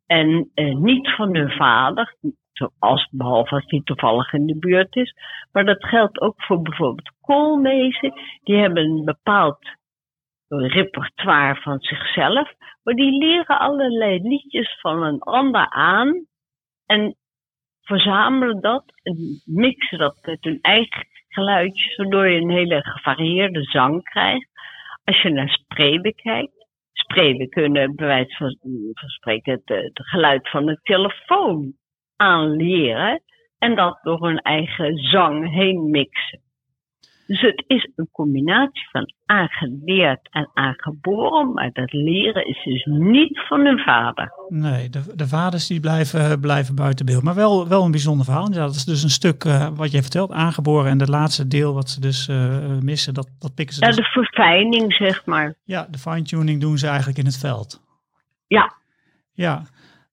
Speaker 7: en eh, niet van hun vader, zoals, behalve als die toevallig in de buurt is. Maar dat geldt ook voor bijvoorbeeld koolmezen. Die hebben een bepaald repertoire van zichzelf, maar die leren allerlei liedjes van een ander aan. En verzamelen dat en mixen dat met hun eigen geluidjes, waardoor je een hele gevarieerde zang krijgt. Als je naar spreeuwen kijkt, spreeuwen kunnen bij wijze van, spreken het, het geluid van de telefoon aanleren en dat door hun eigen zang heen mixen. Dus het is een combinatie van aangeleerd en aangeboren, maar dat leren is dus niet van hun vader.
Speaker 1: Nee, de, de vaders die blijven, blijven buiten beeld. Maar wel, wel een bijzonder verhaal. Ja, dat is dus een stuk eh, wat je vertelt, aangeboren. En het laatste deel wat ze dus eh, missen, dat, dat pikken ze
Speaker 7: Ja,
Speaker 1: dus-
Speaker 7: de verfijning, zeg maar.
Speaker 1: Ja, de fine-tuning doen ze eigenlijk in het veld.
Speaker 7: Ja.
Speaker 1: Ja,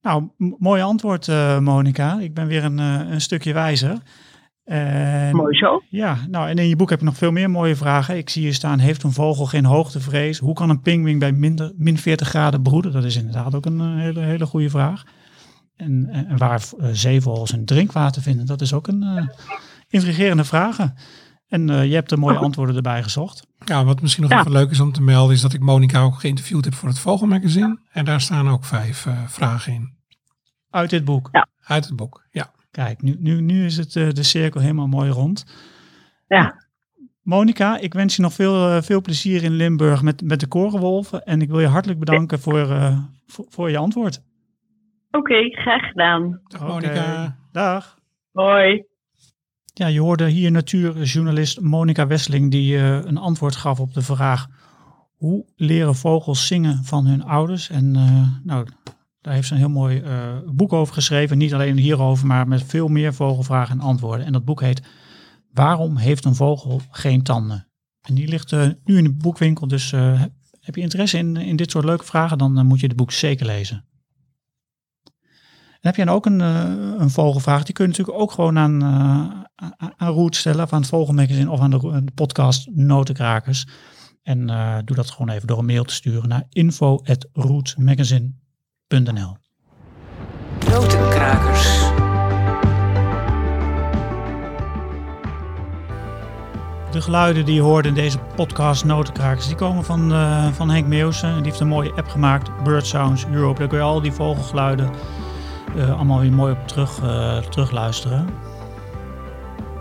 Speaker 1: nou, mooi antwoord, eh Monica. Ik ben weer een, een stukje wijzer. En,
Speaker 7: Mooi zo.
Speaker 1: Ja, nou, en in je boek heb je nog veel meer mooie vragen. Ik zie hier staan, heeft een vogel geen hoogtevrees? Hoe kan een pinguïn bij minder, min 40 graden broeden? Dat is inderdaad ook een eh, hele, hele goede vraag. En, en waar eh, zeevogels hun drinkwater vinden, dat is ook een eh, intrigerende vraag. En eh, je hebt er mooie antwoorden erbij gezocht.
Speaker 2: Ja, wat misschien nog
Speaker 7: Ja.
Speaker 2: even leuk is om te melden, is dat ik Monica ook geïnterviewd heb voor het Vogelmagazine. En daar staan ook vijf eh, vragen in.
Speaker 1: Uit dit boek.
Speaker 2: Uit het boek, ja.
Speaker 1: Kijk, nu, nu, nu is het eh, de cirkel helemaal mooi rond.
Speaker 7: Ja.
Speaker 1: Monica, ik wens je nog veel, eh, veel plezier in Limburg met, met de korenwolven. En ik wil je hartelijk bedanken voor, eh, voor, voor je antwoord.
Speaker 7: Oké, graag gedaan.
Speaker 2: Dag
Speaker 1: Oké,
Speaker 2: Monica.
Speaker 1: Dag.
Speaker 7: Hoi.
Speaker 1: Ja, je hoorde hier natuurjournalist Monica Wesseling die eh, een antwoord gaf op de vraag hoe leren vogels zingen van hun ouders? En eh, nou, daar heeft ze een heel mooi eh, boek over geschreven. Niet alleen hierover, maar met veel meer vogelvragen en antwoorden. En dat boek heet Waarom heeft een vogel geen tanden? En die ligt eh, nu in de boekwinkel, dus eh, heb je interesse in, in dit soort leuke vragen, dan moet je het boek zeker lezen. En heb je dan ook een, een vogelvraag, die kun je natuurlijk ook gewoon aan, aan, Roet stellen, of aan het Vogelmagazine of aan de, podcast Notenkrakers. En doe dat gewoon even door een mail te sturen naar info.rootmagazine.nl
Speaker 3: Notenkrakers.
Speaker 1: De geluiden die je hoorde in deze podcast Notenkrakers, die komen van, eh, van Henk Meeuwsen. Die heeft een mooie app gemaakt, Bird Sounds Europe. Daar kun je al die vogelgeluiden eh, allemaal weer mooi op terug, eh, terugluisteren.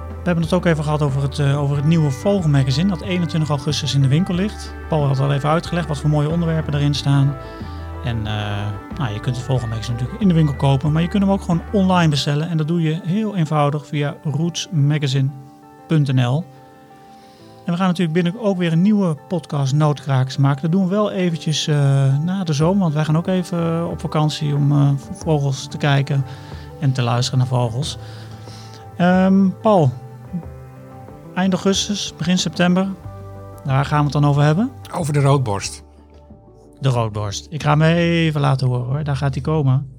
Speaker 1: We hebben het ook even gehad over het, over het nieuwe Vogelmagazine, dat 21 augustus in de winkel ligt. Paul had al even uitgelegd wat voor mooie onderwerpen daarin staan. En eh, nou, je kunt het Vogelmagazine natuurlijk in de winkel kopen, maar je kunt hem ook gewoon online bestellen. En dat doe je heel eenvoudig via rootsmagazine.nl. En we gaan natuurlijk binnen ook weer een nieuwe podcast Noodkrakers maken. Dat doen we wel eventjes eh, na de zomer, want wij gaan ook even op vakantie om eh, vogels te kijken en te luisteren naar vogels. Ehm, Paul, eind augustus, begin september, daar gaan we het dan over hebben.
Speaker 2: Over de roodborst.
Speaker 1: De roodborst. Ik ga hem even laten horen hoor, daar gaat hij komen.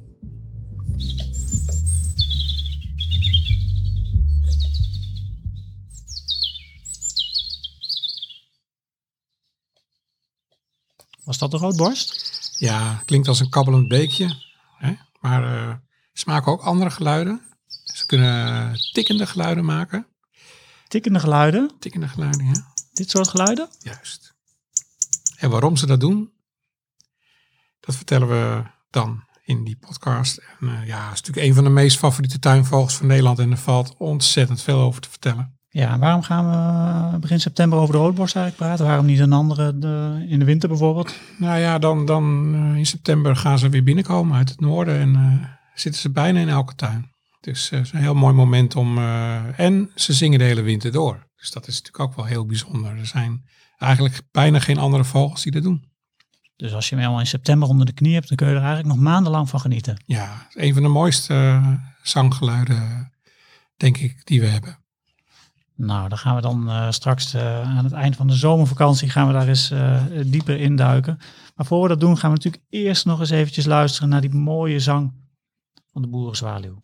Speaker 1: Was dat de roodborst?
Speaker 2: Ja, klinkt als een kabbelend beekje. Hè? Maar eh, ze maken ook andere geluiden. Ze kunnen tikkende geluiden maken.
Speaker 1: Tikkende geluiden,
Speaker 2: Tikkende geluiden, ja.
Speaker 1: dit soort geluiden?
Speaker 2: Juist. En waarom ze dat doen, dat vertellen we dan in die podcast. En eh, ja, het is natuurlijk een van de meest favoriete tuinvogels van Nederland. En er valt ontzettend veel over te vertellen.
Speaker 1: Ja, waarom gaan we begin september over de roodborst eigenlijk praten? Waarom niet een andere de, in de winter bijvoorbeeld?
Speaker 2: Nou ja, dan, dan eh, in september gaan ze weer binnenkomen uit het noorden. En eh, zitten ze bijna in elke tuin. Dus het is een heel mooi moment om... en ze zingen de hele winter door. Dus dat is natuurlijk ook wel heel bijzonder. Er zijn eigenlijk bijna geen andere vogels die dat doen.
Speaker 1: Dus als je hem helemaal in september onder de knie hebt, dan kun je er eigenlijk nog maandenlang van genieten.
Speaker 2: Ja, een van de mooiste eh, zanggeluiden, denk ik, die we hebben.
Speaker 1: Nou, dan gaan we dan eh, straks eh, aan het eind van de zomervakantie gaan we daar eens eh, dieper induiken. Maar voor we dat doen, gaan we natuurlijk eerst nog eens eventjes luisteren naar die mooie zang van de boerenzwaluw.